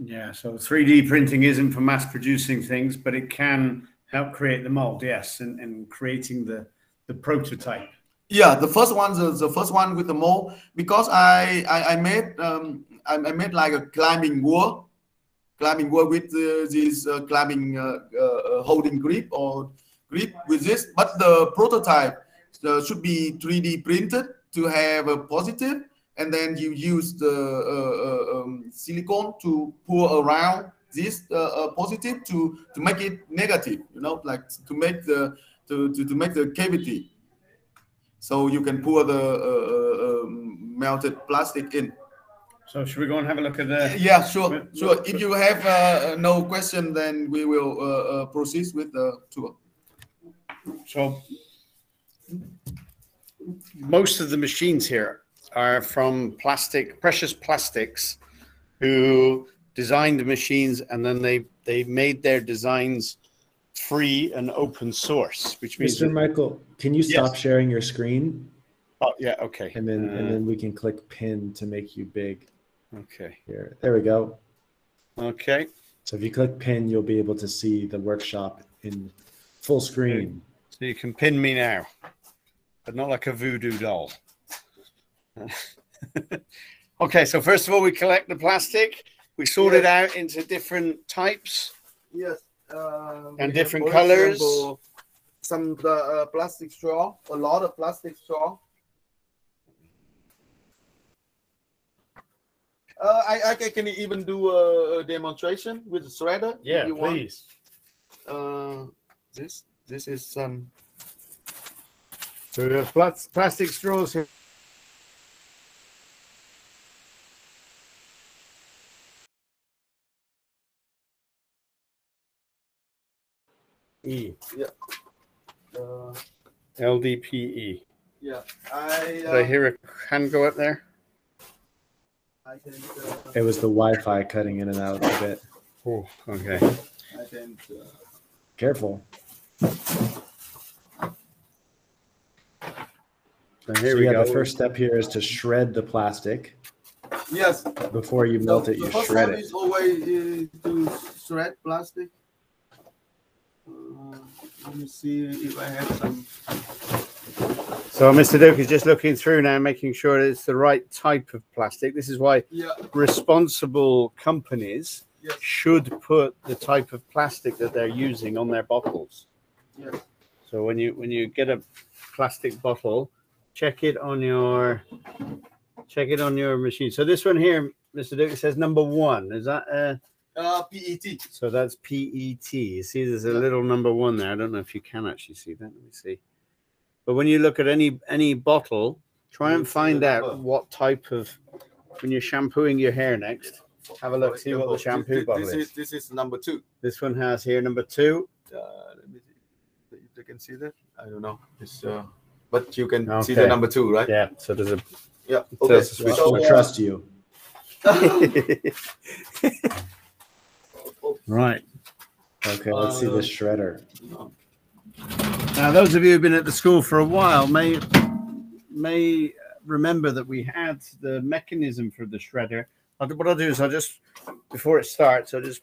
Yeah, so 3D printing isn't for mass producing things, but it can help create the mold. Yes, and, and creating the the prototype. Yeah, the first one, the, the first one with the mold, because I I, I made um I, I made like a climbing wall, climbing wall with uh, this uh, climbing uh, uh, holding grip or grip with this, but the prototype uh, should be 3D printed to have a positive, and then you use the uh, uh, um, silicone to pour around this uh, uh, positive to to make it negative. You know, like to make the to to, to make the cavity. So you can pour the um, melted plastic in. So should we go and have a look at the? Yeah, sure, sure. If you have uh, no question, then we will uh, uh, proceed with the tour. So most of the machines here are from plastic, precious plastics, who designed machines and then they they made their designs free and open source, which means Mr. Michael, can you stop Yes. sharing your screen? oh yeah okay And then and Uh, then we can click pin to make you big okay here. There we go. okay So if you click pin, you'll be able to see the workshop in full screen. so you can pin me now, but not like a voodoo doll. okay, so first of all, we collect the plastic. We sort it out into different types. Yes. Uh, And different colors. Some uh, plastic straw, a lot of plastic straw. Uh, I, I can- can even do a, a demonstration with the shredder. if you want. Uh, this this is some. So we have plastic straws here. E Uh, LDPE. yeah, I. Did Uh, I hear a hand go up there? I can. Uh, It was the Wi-Fi cutting in and out a bit. Oh, okay. I can. Uh, Careful. So here so we yeah, go. the first step here is to shred the plastic. yes. Before you melt So it, you the first shred step it. is always uh, to shred plastic. Let me see if I have some. So Mr. Duc is just looking through now, making sure it's the right type of plastic. This is why Yeah. responsible companies Yes. should put the type of plastic that they're using on their bottles. Yes. So when you when you get a plastic bottle, check it on your check it on your machine. So this one here, Mr. Duc, says number one. Is that uh Uh, PET. so that's PET. You see, there's a little number one there. I don't know if you can actually see that. Let me see. But when you look at any any bottle, try and find out what type of when you're shampooing your hair next. Have a look, see what the shampoo this, bottle this is. is. This is number two. This one has here number two. Uh, let me see if you can see that. I don't know. It's uh, but you can see the number two, right? Yeah. So there's a Yeah. So Okay. it's a So, I uh, trust you. right. Okay, let's see Uh, this shredder. Now, those of you who've been at the school for a while may may remember that we had the mechanism for the shredder. I'll What I'll do is I'll just before it starts, I'll just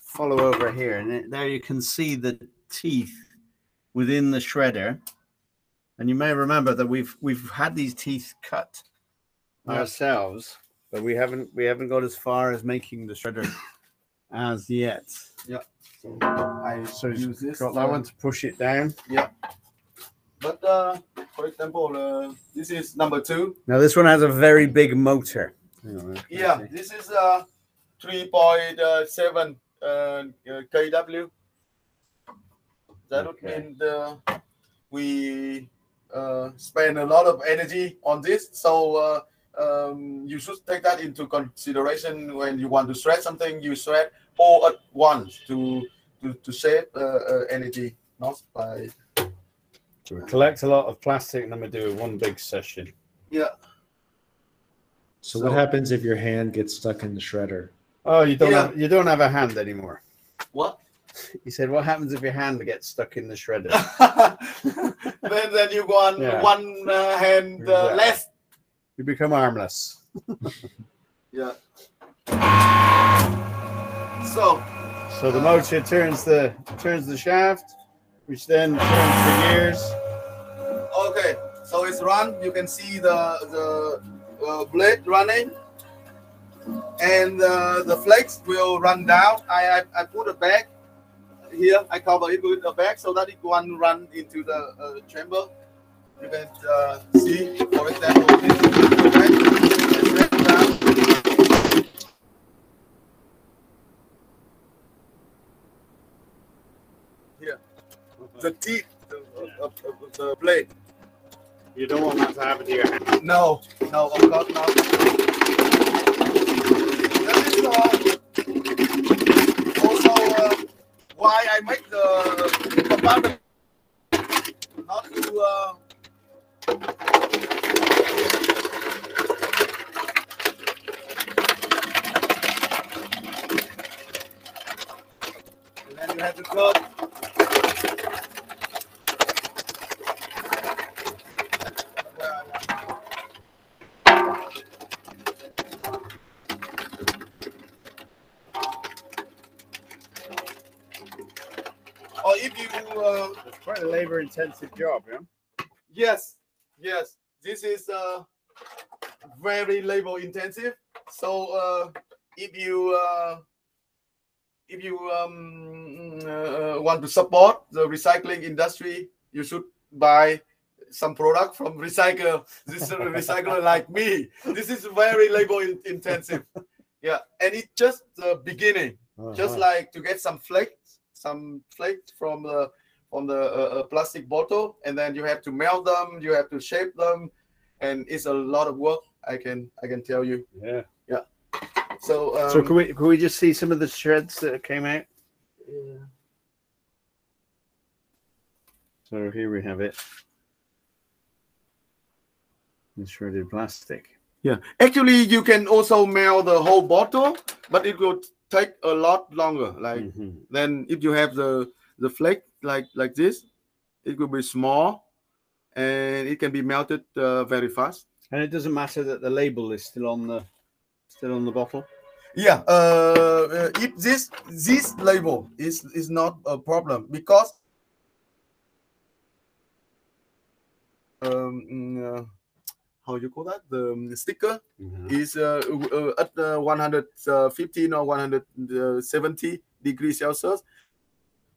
follow over here, and it- there you can see the teeth within the shredder. And you may remember that we've we've had these teeth cut Yeah. ourselves, but we haven't we haven't got as far as making the shredder as yet. Yeah. So I So use this. got that one to push it down. Yeah. But uh, for example, uh, this is number two. Now this one has a very big motor. On, Yeah, this is uh, 3.7 uh, uh, kW. That would mean the, we uh, spend a lot of energy on this. So uh, um, you should take that into consideration when you want to shred something. You shred all at once to to, to save uh, uh, energy, not by So we collect a lot of plastic and then we do one big session. yeah. So, So- what happens if your hand gets stuck in the shredder? Oh, you don't Yeah. have you don't have a hand anymore. What? He said, "What happens if your hand gets stuck in the shredder?" then then you want Yeah. one uh, hand uh, Exactly. less. you become armless. Yeah. So So the motor turns the turns the shaft, which then turns the gears. okay, so it's run. You can see the the uh, blade running, and uh, the flakes will run down. I, I I put a bag here. I cover it with a bag so that it won't run into the uh, chamber. You can uh, see, for example, this is the bag. It's run down. The teeth of, of, of the blade. You don't want that to happen your. No, no, of course not. That is uh, also uh, why I make the compartment not to uh, you have to cut. where I want. Or if you uh, It's quite a labor intensive job, yeah? Yes, yes. This is uh, very labor intensive. So uh, if you uh, if you um, want to support the recycling industry, you should buy some product from recycle. This is a recycler like me. This is very labor in- intensive. Yeah, and it's just the beginning. Just Uh-huh. like to get some flakes, some flakes from the from the uh, uh, plastic bottle, and then you have to melt them, you have to shape them, and it's a lot of work. I can I can tell you. Yeah. Yeah so um, so can we can we just see some of the shreds that came out? Yeah. So here we have it. The shredded plastic. yeah, actually you can also melt the whole bottle, but it will take a lot longer. Like Mhm. then if you have the the flake like like this, it will be small, and it can be melted uh, very fast. And it doesn't matter that the label is still on the still on the bottle. Yeah, uh, if this this label is is not a problem because um uh, how you call that? The um, sticker is uh, uh, at uh, 115 or 170 degrees Celsius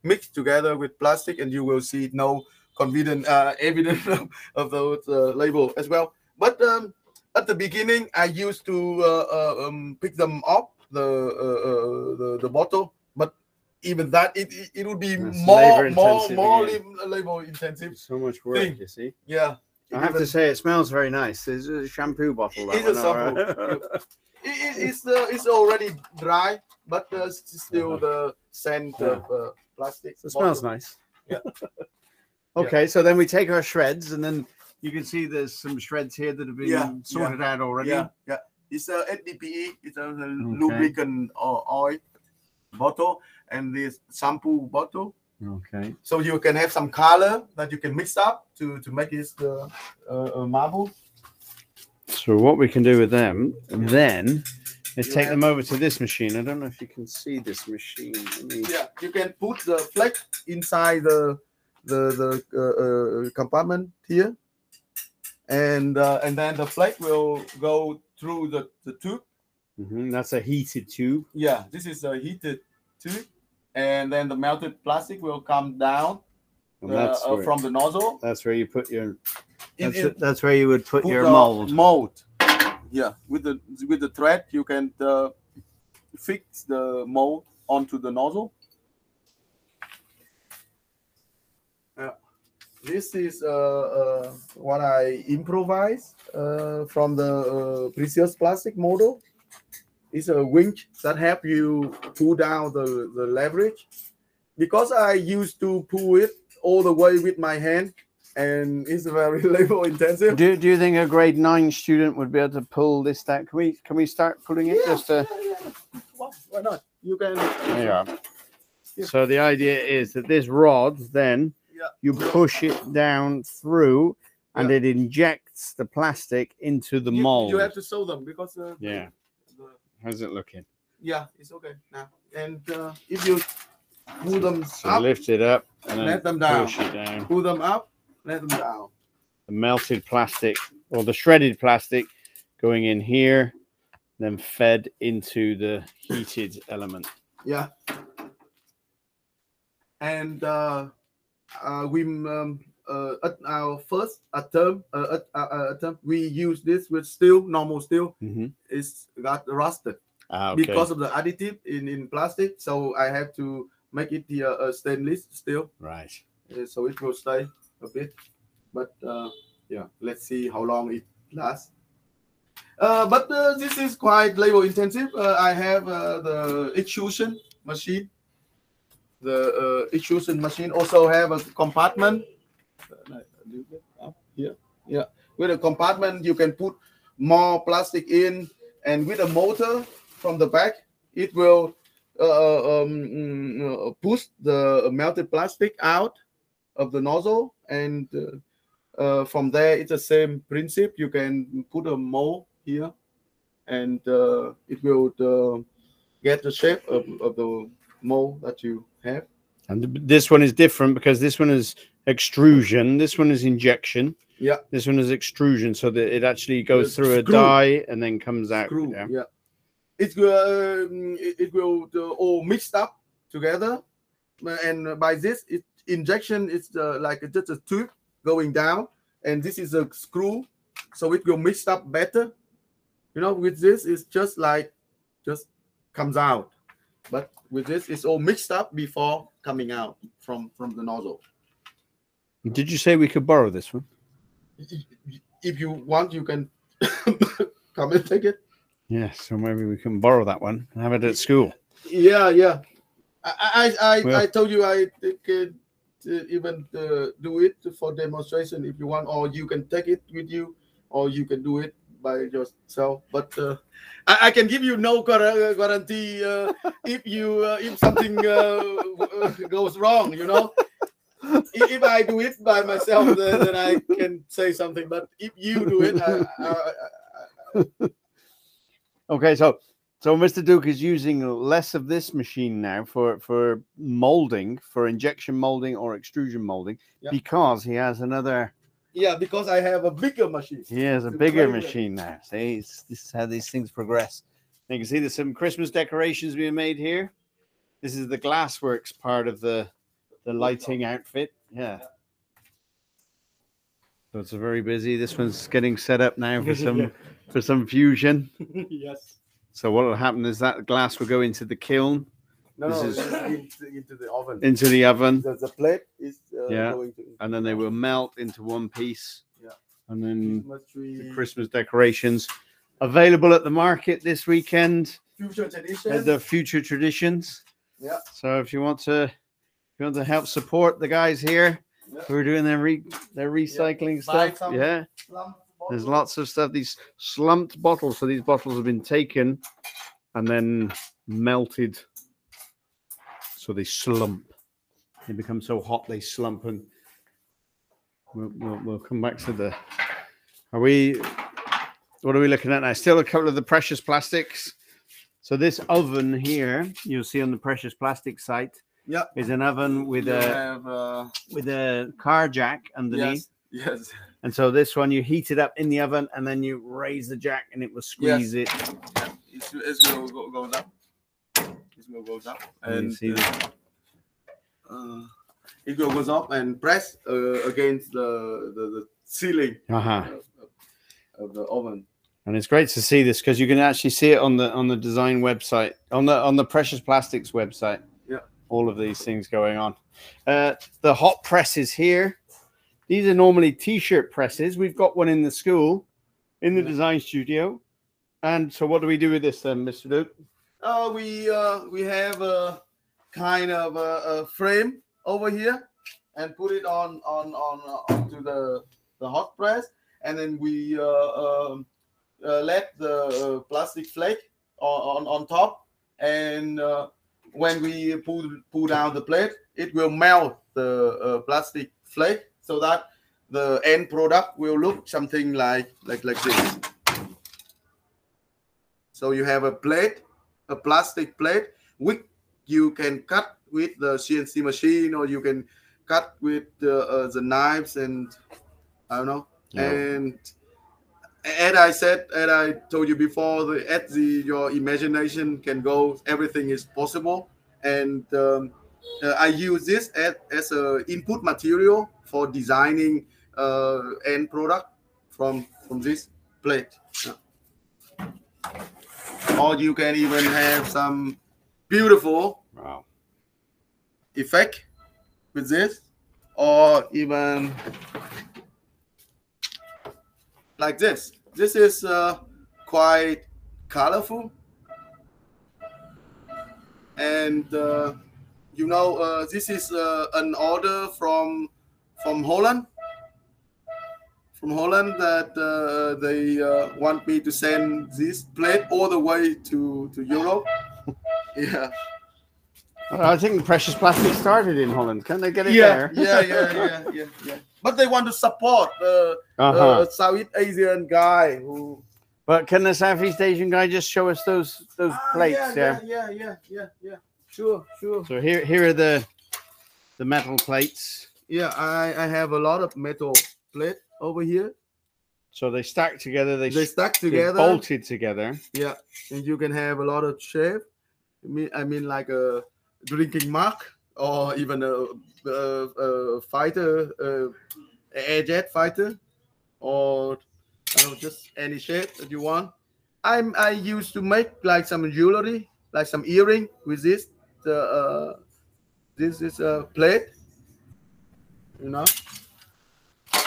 mixed together with plastic and you will see no convenient uh, evidence of, of those uh, label as well. But um, at the beginning I used to uh, uh, um, pick them up the, uh, uh, the the bottle but even that it it, it would be That's more more labor-intensive more again. labor intensive So much work, Thing. you see. yeah I have to say, it smells very nice. It's a shampoo bottle. That It's a one, all right? it, it, it's uh, it's already dry, but uh, s- still the scent of uh, plastic. it smells nice. Yeah. okay, so then we take our shreds, and then you can see there's some shreds here that have been Yeah, sorted out already. Yeah, yeah. It's a HDPE. It's a lubricant or oil bottle, and this shampoo bottle. Okay. So you can have some color that you can mix up to to make this uh, uh, uh, marble. So what we can do with them then is You take them over to this machine. I don't know if you can see this machine. Me- Yeah, you can put the flake inside the the the uh, uh, compartment here, and uh, and then the flake will go through the the tube. Mhm, That's a heated tube. Yeah, this is a heated tube, and then the melted plastic will come down uh, that's, uh, from the nozzle. that's where you put your. That's, in- that's where you would put, put your mold. Mold. Yeah, with the with the thread, you can uh, fix the mold onto the nozzle. Yeah, this is uh, uh, what I improvise uh, from the uh, precious plastic model. It's a winch that help you pull down the, the leverage. Because I used to pull it all the way with my hand, and it's very labor intensive. Do, do you think a grade nine student would be able to pull this down? Can we can we start pulling it? Just to, Why why not? You can. Yeah. So the idea is that this rod then Yeah. You push it down through, and Yeah. it injects the plastic into the you, mold. You have to sew them because. Uh, Yeah. the- How's it looking? yeah, it's okay now. And uh, if you pull them So up, lift it up and then Let them down. push it down. pull them up, let them down. The melted plastic or the shredded plastic going in here, then fed into the heated element. Yeah. And uh, uh, we um, uh, at our first attempt, uh, at, uh, uh, attempt, we use this with steel, normal steel. Mhm. It's got rusted Ah, okay. because of the additive in, in plastic. So I have to make it the uh, uh, stainless steel. right. uh, so it will stay a bit. But uh, yeah, let's see how long it lasts. Uh, but uh, this is quite labor intensive. Uh, I have uh, the extrusion machine. The uh, extrusion machine also have a compartment. Here, yeah. With a compartment, you can put more plastic in, and with a motor from the back, it will uh, um, uh, push the melted plastic out of the nozzle, and uh, uh, from there, it's the same principle. You can put a mold here, and uh, it will get the shape of, of the mold that you have. And this one is different because this one is extrusion. This one is injection. Yeah. This one is extrusion, so that it actually goes It's through a die and then comes out. Screw, yeah. yeah. It will um, it, it will uh, all mixed up together, Uh, and by this, it injection is uh, like just a tube going down, and this is a screw, so it will mix up better. You know, with this, it's just like just comes out, but with this, it's all mixed up before coming out from from the nozzle. Did you say we could borrow this one? If you want, you can come and take it. Yes, so maybe we can borrow that one and have it at school. Yeah, yeah. I I I, Well- I told you I could uh, even uh, do it for demonstration if you want, or you can take it with you, or you can do it by yourself. But uh, I, I can give you no guarantee uh, if you uh, if something uh, uh, goes wrong. You know, if, if I do it by myself, then, then I can say something. But if you do it, I, I, I, Okay, so so Mr. Duc is using less of this machine now for for molding, for injection molding or extrusion molding, Yeah. because he has another. Yeah, because I have a bigger machine. He has a bigger machine now. See, it's, this is how these things progress. You can see there's some Christmas decorations being made here. This is the glassworks part of the the lighting outfit. Yeah. So it's a very busy. This one's getting set up now for some for some fusion. yes. So what will happen is that glass will go into the kiln, No, This no, is- into, into the oven. into the oven, the, the plate is uh, Yeah. going to and then they will melt into one piece. Yeah. And then the Christmas decorations available at the market this weekend future tradition. at the Future Traditions. Yeah. So if you want to, if you want to help support the guys here Yeah. who are doing their re, their recycling Buy stuff, yeah. There's lots of stuff. These slumped bottles. So these bottles have been taken and then melted. So they slump. They become so hot they slump. And we'll, we'll, we'll come back to the. Are we. What are we looking at now? Still a couple of the precious plastics. So this oven here, you'll see on the precious plastic site, Yeah. is an oven with You a have, uh, with a car jack underneath. yes, yes, And so this one, you heat it up in the oven and then you raise the jack and it will squeeze it. it, it will go, goes up. It goes up, And see uh, uh, it goes up and press uh, against the, the the ceiling Uh-huh. of, of, the oven. And it's great to see this because you can actually see it on the on the design website, on the on the Precious Plastics website. Yeah. All of these things going on. Uh, the hot presses here. These are normally t-shirt presses. We've got one in the school, in the Yeah. design studio. And so what do we do with this then, Mr. Duc? Uh, we uh, we have a kind of a, a frame over here and put it on on on uh, onto the the hot press, and then we uh, um, uh, let the plastic flake on, on on top, and when we pull pull down the plate, it will melt the plastic flake so that the end product will look something like like like this. So you have a plate a plastic plate which you can cut with the CNC machine or you can cut with the, uh, the knives and I don't know. Yeah. And as I said, as I told you before, the at the your imagination can go, everything is possible. And um, uh, I use this as, as a input material for designing uh, end product from from this plate. Yeah or you can even have some beautiful Wow. effect with this or even like this. This is uh, quite colorful. And uh, you know, uh, this is uh, an order from from Holland. From Holland that uh, they uh, want me to send this plate all the way to to Europe. yeah. I think precious plastic started in Holland. Can they get it yeah, there? yeah, yeah, yeah, yeah, yeah. But they want to support the Uh-huh. uh, Southeast Asian guy who But can the Southeast Asian guy just show us those those Ah, plates? yeah, yeah. yeah, yeah, yeah, yeah, yeah. Sure, sure. So here here are the the metal plates. Yeah, I I have a lot of metal plate over here. So they stack together. They, They stack together. bolted together. Yeah, and you can have a lot of shape. I mean, I mean like a drinking mug or even a, a, a fighter, uh, air jet fighter, or I don't know, just any shape that you want. I'm I used to make like some jewelry, like some earring with this. The uh, this is a plate, you know.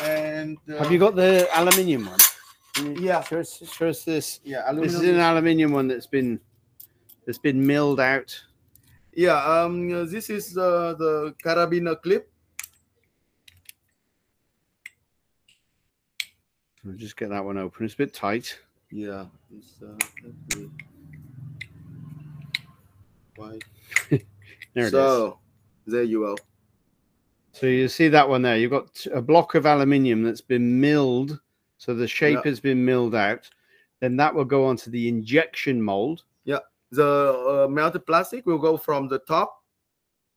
And uh, Have you got the aluminium one? Yeah. Show us, show us this. Yeah, This is an aluminium one that's been that's been milled out. Yeah, um, this is uh, the carabiner clip. I'll just get that one open. It's a bit tight. Yeah, it's uh, Why? There it is. so there you go. So you see that one there. You've got a block of aluminium that's been milled. So the shape Yeah. has been milled out. Then that will go onto the injection mold. Yeah. The uh, melted plastic will go from the top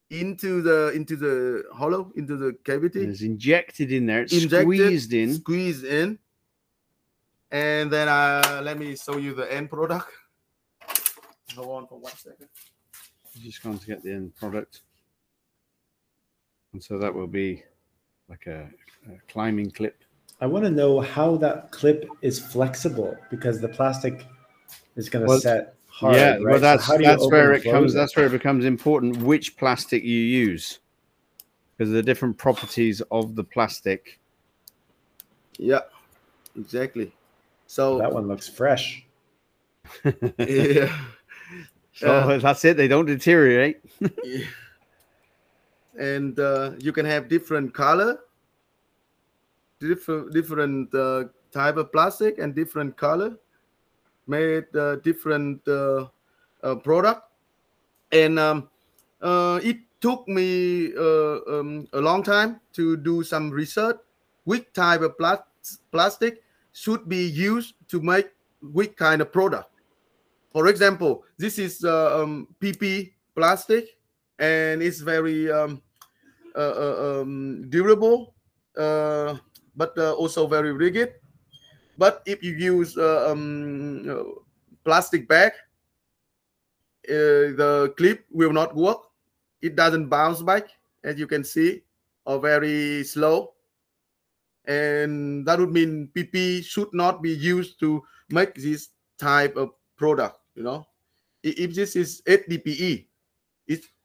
into the into the hollow into the and cavity, It's injected in there. It's Injected, squeezed in. Squeezed in, and then uh, let me show you the end product. Hold on for one second. Just going to get the end product. And so that will be like a, a climbing clip. I want to know how that clip is flexible because the plastic is going to Well, set hard. yeah, right? well, that's how do you that's where it comes. close That's where it becomes important which plastic you use, because of the different properties of the plastic. Yeah, exactly. So That one looks fresh. yeah. So Yeah. that's it. They don't deteriorate. Yeah. And uh, you can have different color different different uh, type of plastic and different color made uh, different uh, uh, product. And um, uh, it took me um, a long time to do some research which type of plas- plastic should be used to make which kind of product. For example this is um, pp plastic and it's very um, uh, uh, um, durable, uh, but uh, also very rigid. But if you use uh, um, plastic bag, uh, the clip will not work. It doesn't bounce back, as you can see, or very slow. And that would mean PP should not be used to make this type of product. You know, if this is HDPE, it's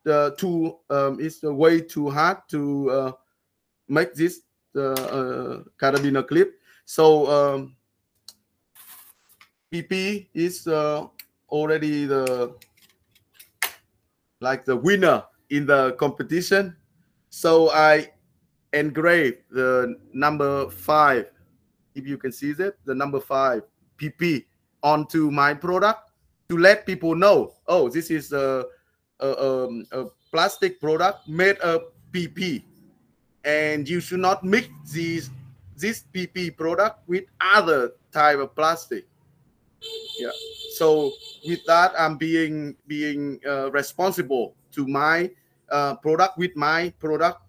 uh, too um, it's uh, way too hard to uh, make this uh, uh, carabiner clip. So um, PP is uh, already the like the winner in the competition. So I engraved the number five, if you can see that, the number five PP onto my product to let people know, oh, this is a, a, um, a plastic product made of PP, and you should not mix these this PP product with other type of plastic. Yeah. So with that, I'm being being uh, responsible to my uh, product with my product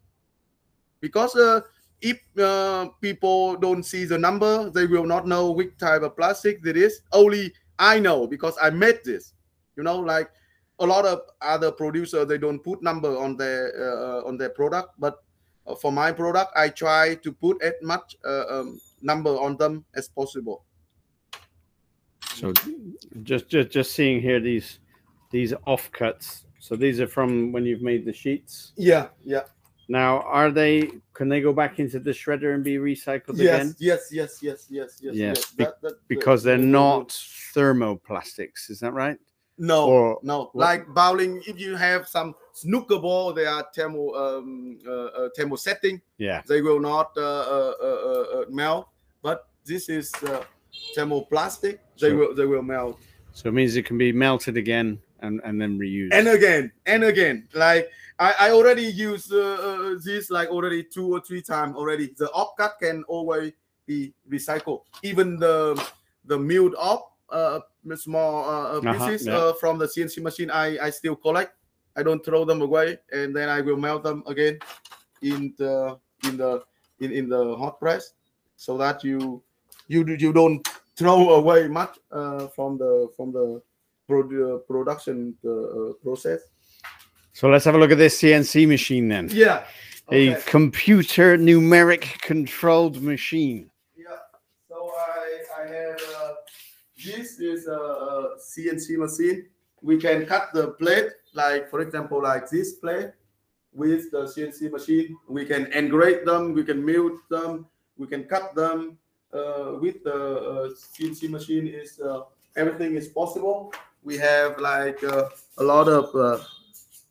because uh, if uh, people don't see the number, they will not know which type of plastic it is. Only I know because I made this. You know, like a lot of other producers, they don't put number on their uh, on their product, but uh, for my product, I try to put as much uh, um, number on them as possible. So just just just seeing here these these offcuts. So these are from when you've made the sheets. Yeah, yeah. Now, are they? Can they go back into the shredder and be recycled yes, again? yes, yes, yes, yes, yes, Yes, be- That- that- Because they're the- the- not thermoplastics. Is that right? No, Or no. what- Like bowling, if you have some snooker ball, they are thermo um, uh, uh, thermo setting. Yeah. They will not uh, uh, uh, uh, melt. But this is uh, thermoplastic. They Sure. will they will melt. So it means it can be melted again and, and then reused. And again, and again. Like I, I already used this like already two or three times already. The opcat can always be recycled. Even the the milled op uh, small uh, uh, Uh-huh, pieces yeah. uh, from the CNC machine, I, I still collect. I don't throw them away, and then I will melt them again in the in the in, in the hot press, so that you you you don't throw away much uh, from the from the produ- production uh, process. So let's have a look at this CNC machine then. Yeah. A computer numeric controlled machine. Yeah. So I I have uh, this is a, CNC machine. We can cut the plate like for example like this plate with the CNC machine. We can engrave them. We can mill them. We can cut them uh, with the uh, CNC machine. Is uh, everything is possible. We have like uh, a lot of. Uh,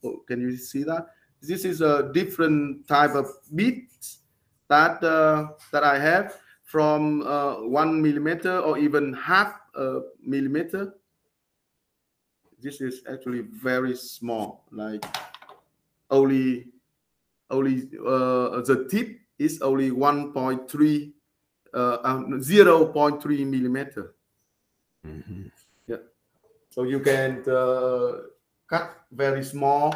oh, can you see that? This is a different type of beats that uh, that I have from one millimeter or even half a millimeter. This is actually very small, like only only uh, the tip is only 1.3 uh, uh, 0.3 millimeter. Yeah, so you can uh, cut very small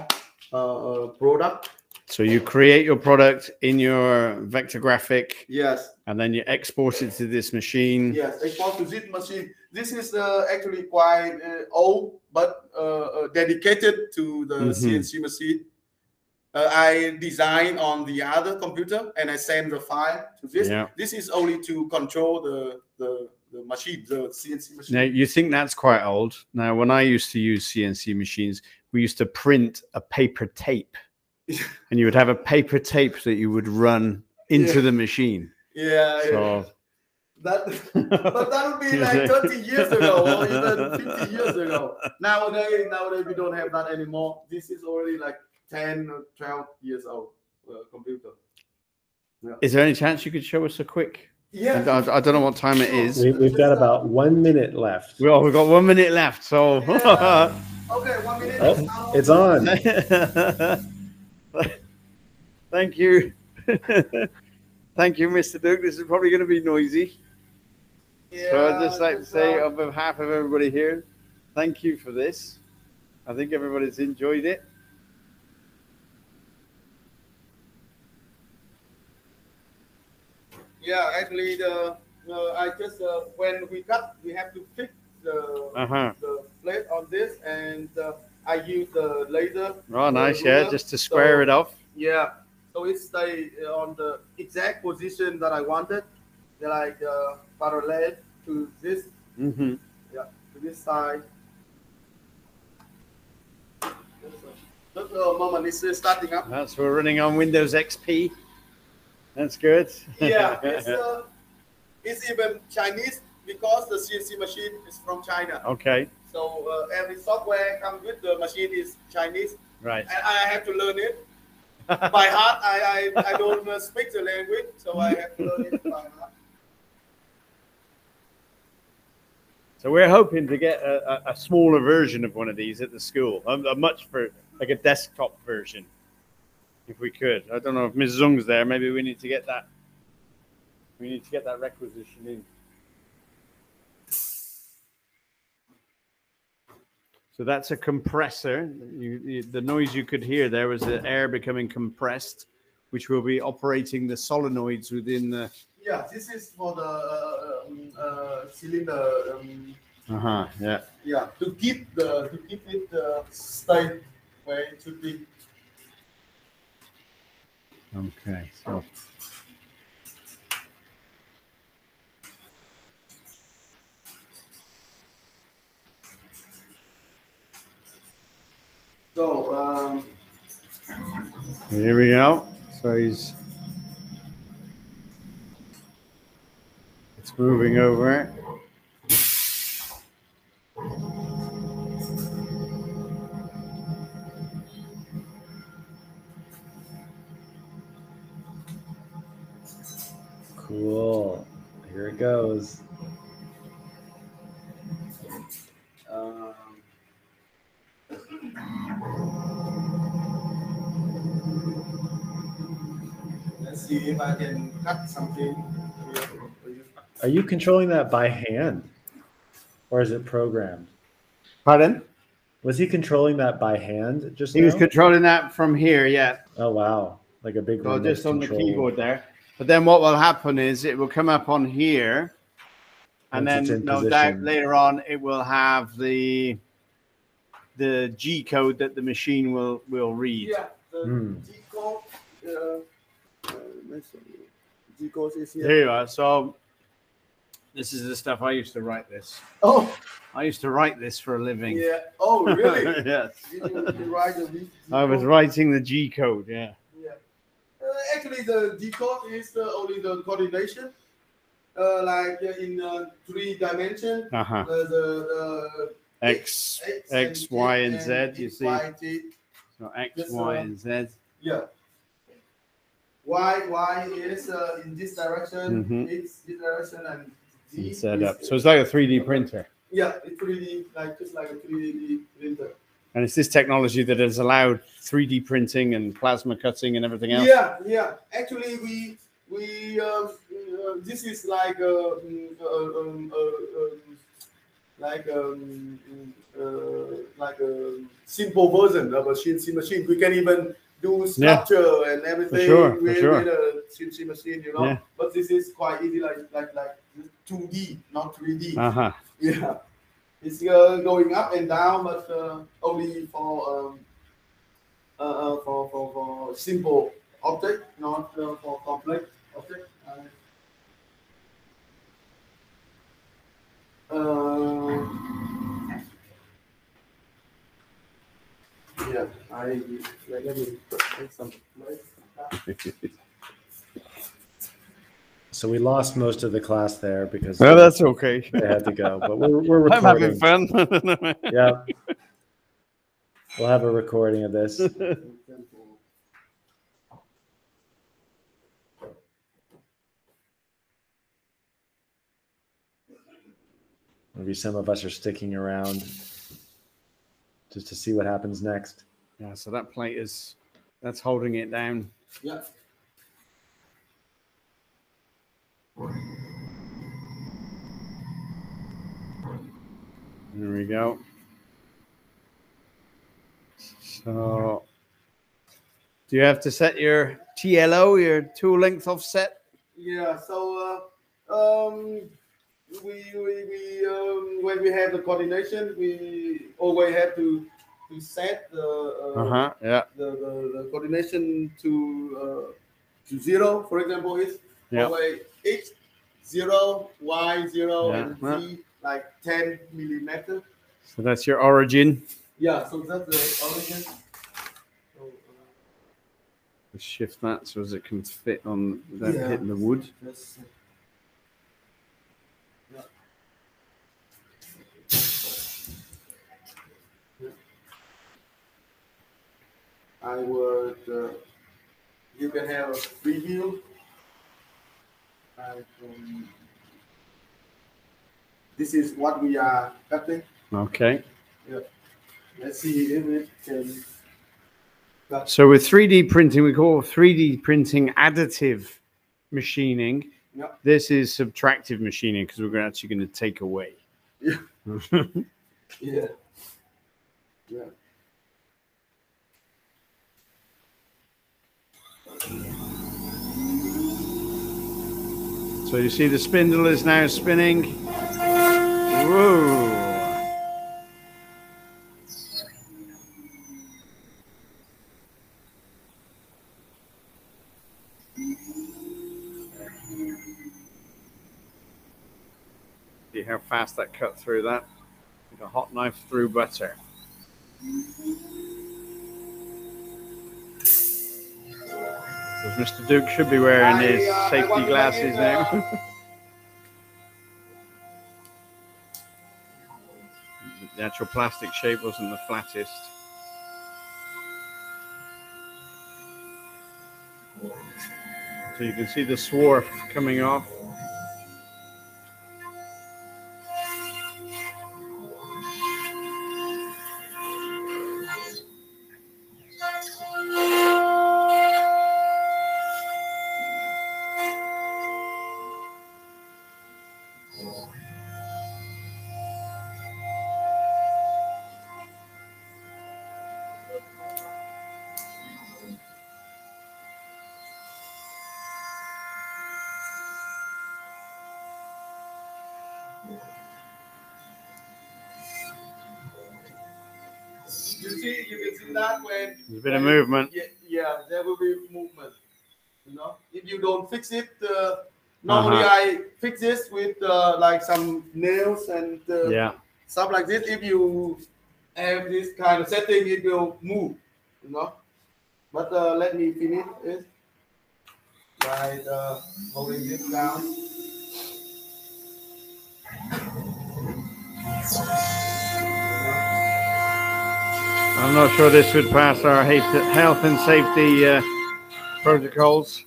uh, uh, product. So you create your product in your vector graphic Yes. and then you export it to this machine. Yes, export to this machine. This is uh, actually quite uh, old, but uh, uh, dedicated to the Mhm. CNC machine. Uh, I design on the other computer and I send the file to this. Yeah. This is only to control the, the, the machine, the CNC machine. Now you think that's quite old. Now, when I used to use CNC machines, we used to print a paper tape, and you would have a paper tape that you would run into Yeah. the machine. Yeah, yeah. So That, but that would be like 30 years ago or even 50 years ago. Nowadays, nowadays we don't have that anymore. This is already like 10 or 12 years old uh, computer. is there any chance you could show us a quick? Yeah. I, I- I don't know what time it is. We, we've got about one minute left. Well, we've got one minute left, so. Okay, one minute. Oh, it's on. Thank you. Thank you, Mr. Duc. This is probably going to be noisy. So I'd just like to say, on behalf of everybody here, thank you for this. I think everybody's enjoyed it. yeah, actually, the uh, I just uh, when we cut, we have to fix the Uh-huh. the plate on this, and uh, I use the laser. Oh, nice. ruler. Yeah, just to square So- it off. Yeah, so it stay on the exact position that I wanted, They're like uh, parallel to this, hmm yeah, to this side. Just a moment, it's uh, starting up. That's we're running on Windows XP. That's good. Yeah, it's, uh, it's even Chinese because the CNC machine is from China. okay. So uh, every software comes with the machine is Chinese, Right. and I have to learn it by heart. I I, I don't uh, speak the language, so I have to learn it by heart. So we're hoping to get a, a, a smaller version of one of these at the school, a, a much for like a desktop version, if we could. I don't know if Ms. Zung's there. Maybe we need to get that. We need to get that requisition in. So that's a compressor. You, you, the noise you could hear there was the air becoming compressed, which will be operating the solenoids within the. Yeah, this is for the uh, um, uh, cylinder. Um, Uh huh. Yeah. yeah, to keep the to keep it uh, stay where it should be. Okay. So. So um, Here we go. So he's it's moving over. Let's see if I can cut something here for you. Are you controlling that by hand? Or is it programmed? Pardon? Was he controlling that by hand just He was controlling that from here, yeah. oh wow. Like a big So just on the keyboard there. But then what will happen is it will come up on here, and Once then in no doubt later on it will have the the G code that the machine will will read. Yeah, the Hmm. G code. Uh, uh, let's. G code is here. Here you are. So this is the stuff I used to write this. Oh, I used to write this for a living. yeah. Oh, really? yes. you, you write the G I was writing the G code, yeah. Yeah. Uh, actually, the G code is uh, only the coordination, uh, like uh, in uh, three dimension. Uh-huh. The, the, X, the X, and Y, Z and Z, you see. Y, X, Y, and Z. Yeah. Y, Y is uh, in this direction. Mhm. It's this direction, and set up. So it's like a 3D printer. yeah, it's 3D, like just like a 3D printer. And it's this technology that has allowed 3D printing and plasma cutting and everything else. Yeah, yeah. Actually, we we um, uh, this is like a mm, uh, um, uh, um, like um, uh, like a simple version of a CNC machine. We can even do sculpture and everything sure, for with, sure. with a machine, you know. Yeah. But this is quite easy, like like like 2D, not 3D. Uh huh. Yeah, it's uh, going up and down, but uh, only for um, uh, uh, for, for for simple object, not uh, for complex object. Uh, yeah, I let let me take some. So we lost most of the class there because Well, that's okay. they had to go. But we're, we're recording. I'm having fun. Yeah. We'll have a recording of this. Maybe some of us are sticking around just to see what happens next. Yeah, so that plate is that's holding it down. Yeah. There we go. So, do you have to set your TLO, your tool length offset? Yeah, so uh, um, we, we, we um, when we have the coordination, we always have to, to set the, uh, Uh huh. Yeah. the, the, the coordination to uh, to zero, for example, is Yeah. x zero, y zero, Yeah. and z like 10 millimeter. So that's your origin. Yeah, so that's the origin. So, uh, shift that so as it can fit on without Yeah. hitting the wood. that's, I would, uh, you can have a preview. Um, this is what we are cutting. Okay. Yeah. Let's see if it can. So with 3D printing, we call 3D printing additive machining. Yeah. This is subtractive machining because we're actually going to take away. Yeah. Yeah. Yeah. So you see the spindle is now spinning. Whoa. See how fast that cut through that? Like a hot knife through butter. Because Mr. Duc should be wearing his safety glasses now. the actual plastic shape wasn't the flattest. So you can see the swarf coming off. See, you can see that when There's a bit of movement. Yeah, yeah, there will be movement. You know, if you don't fix it, uh, normally Uh-huh. I fix this with uh, like some nails and uh, Yeah. stuff like this. If you have this kind of setting, it will move. You know, but uh, let me finish it. Right, uh, holding this down. I'm not sure this would pass our health and safety uh, protocols.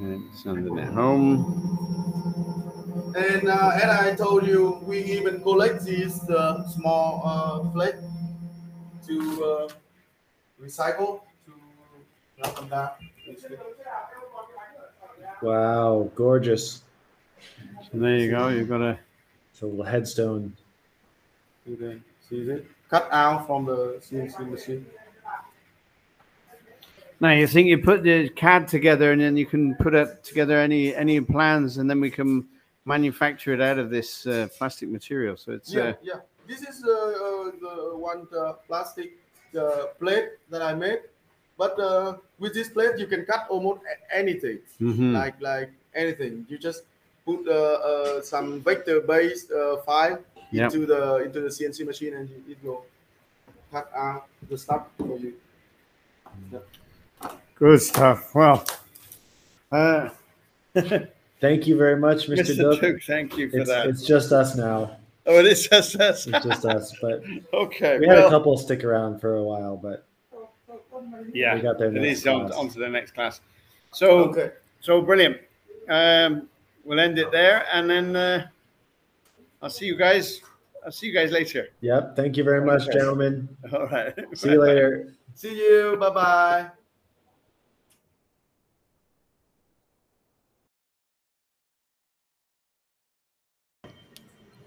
Okay, sending it home. And uh, as I told you, we even collect these uh, small uh, flake to uh, recycle to knock them down. Wow, gorgeous. So there you go. You've got a It's a little headstone. You can see it cut out from the CNC machine. Now you think you put the CAD together, and then you can put it together any any plans, and then we can manufacture it out of this uh, plastic material. So it's Yeah, uh, yeah. This is uh, uh, the one uh, plastic uh, plate that I made. But uh, with this plate, you can cut almost anything. mhm. like like anything. You just put some vector-based uh, file Yep. into the into the CNC machine, and it will cut out the stuff for you. good stuff. Well, uh, Thank you very much, Mr. Mr. Duc. Duc, thank you for It's, that. it's just us now. oh, it is just us. It's just us. But okay. we had a couple stick around for a while, but yeah. we got their It next is on, on to the next class. So Okay. so brilliant. Um, we'll end it there, and then uh, I'll see you guys. I'll see you guys later. Yep. Thank you very much, Okay. gentlemen. All right. See you later. See you. Bye bye.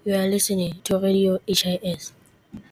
You are listening to Radio HIS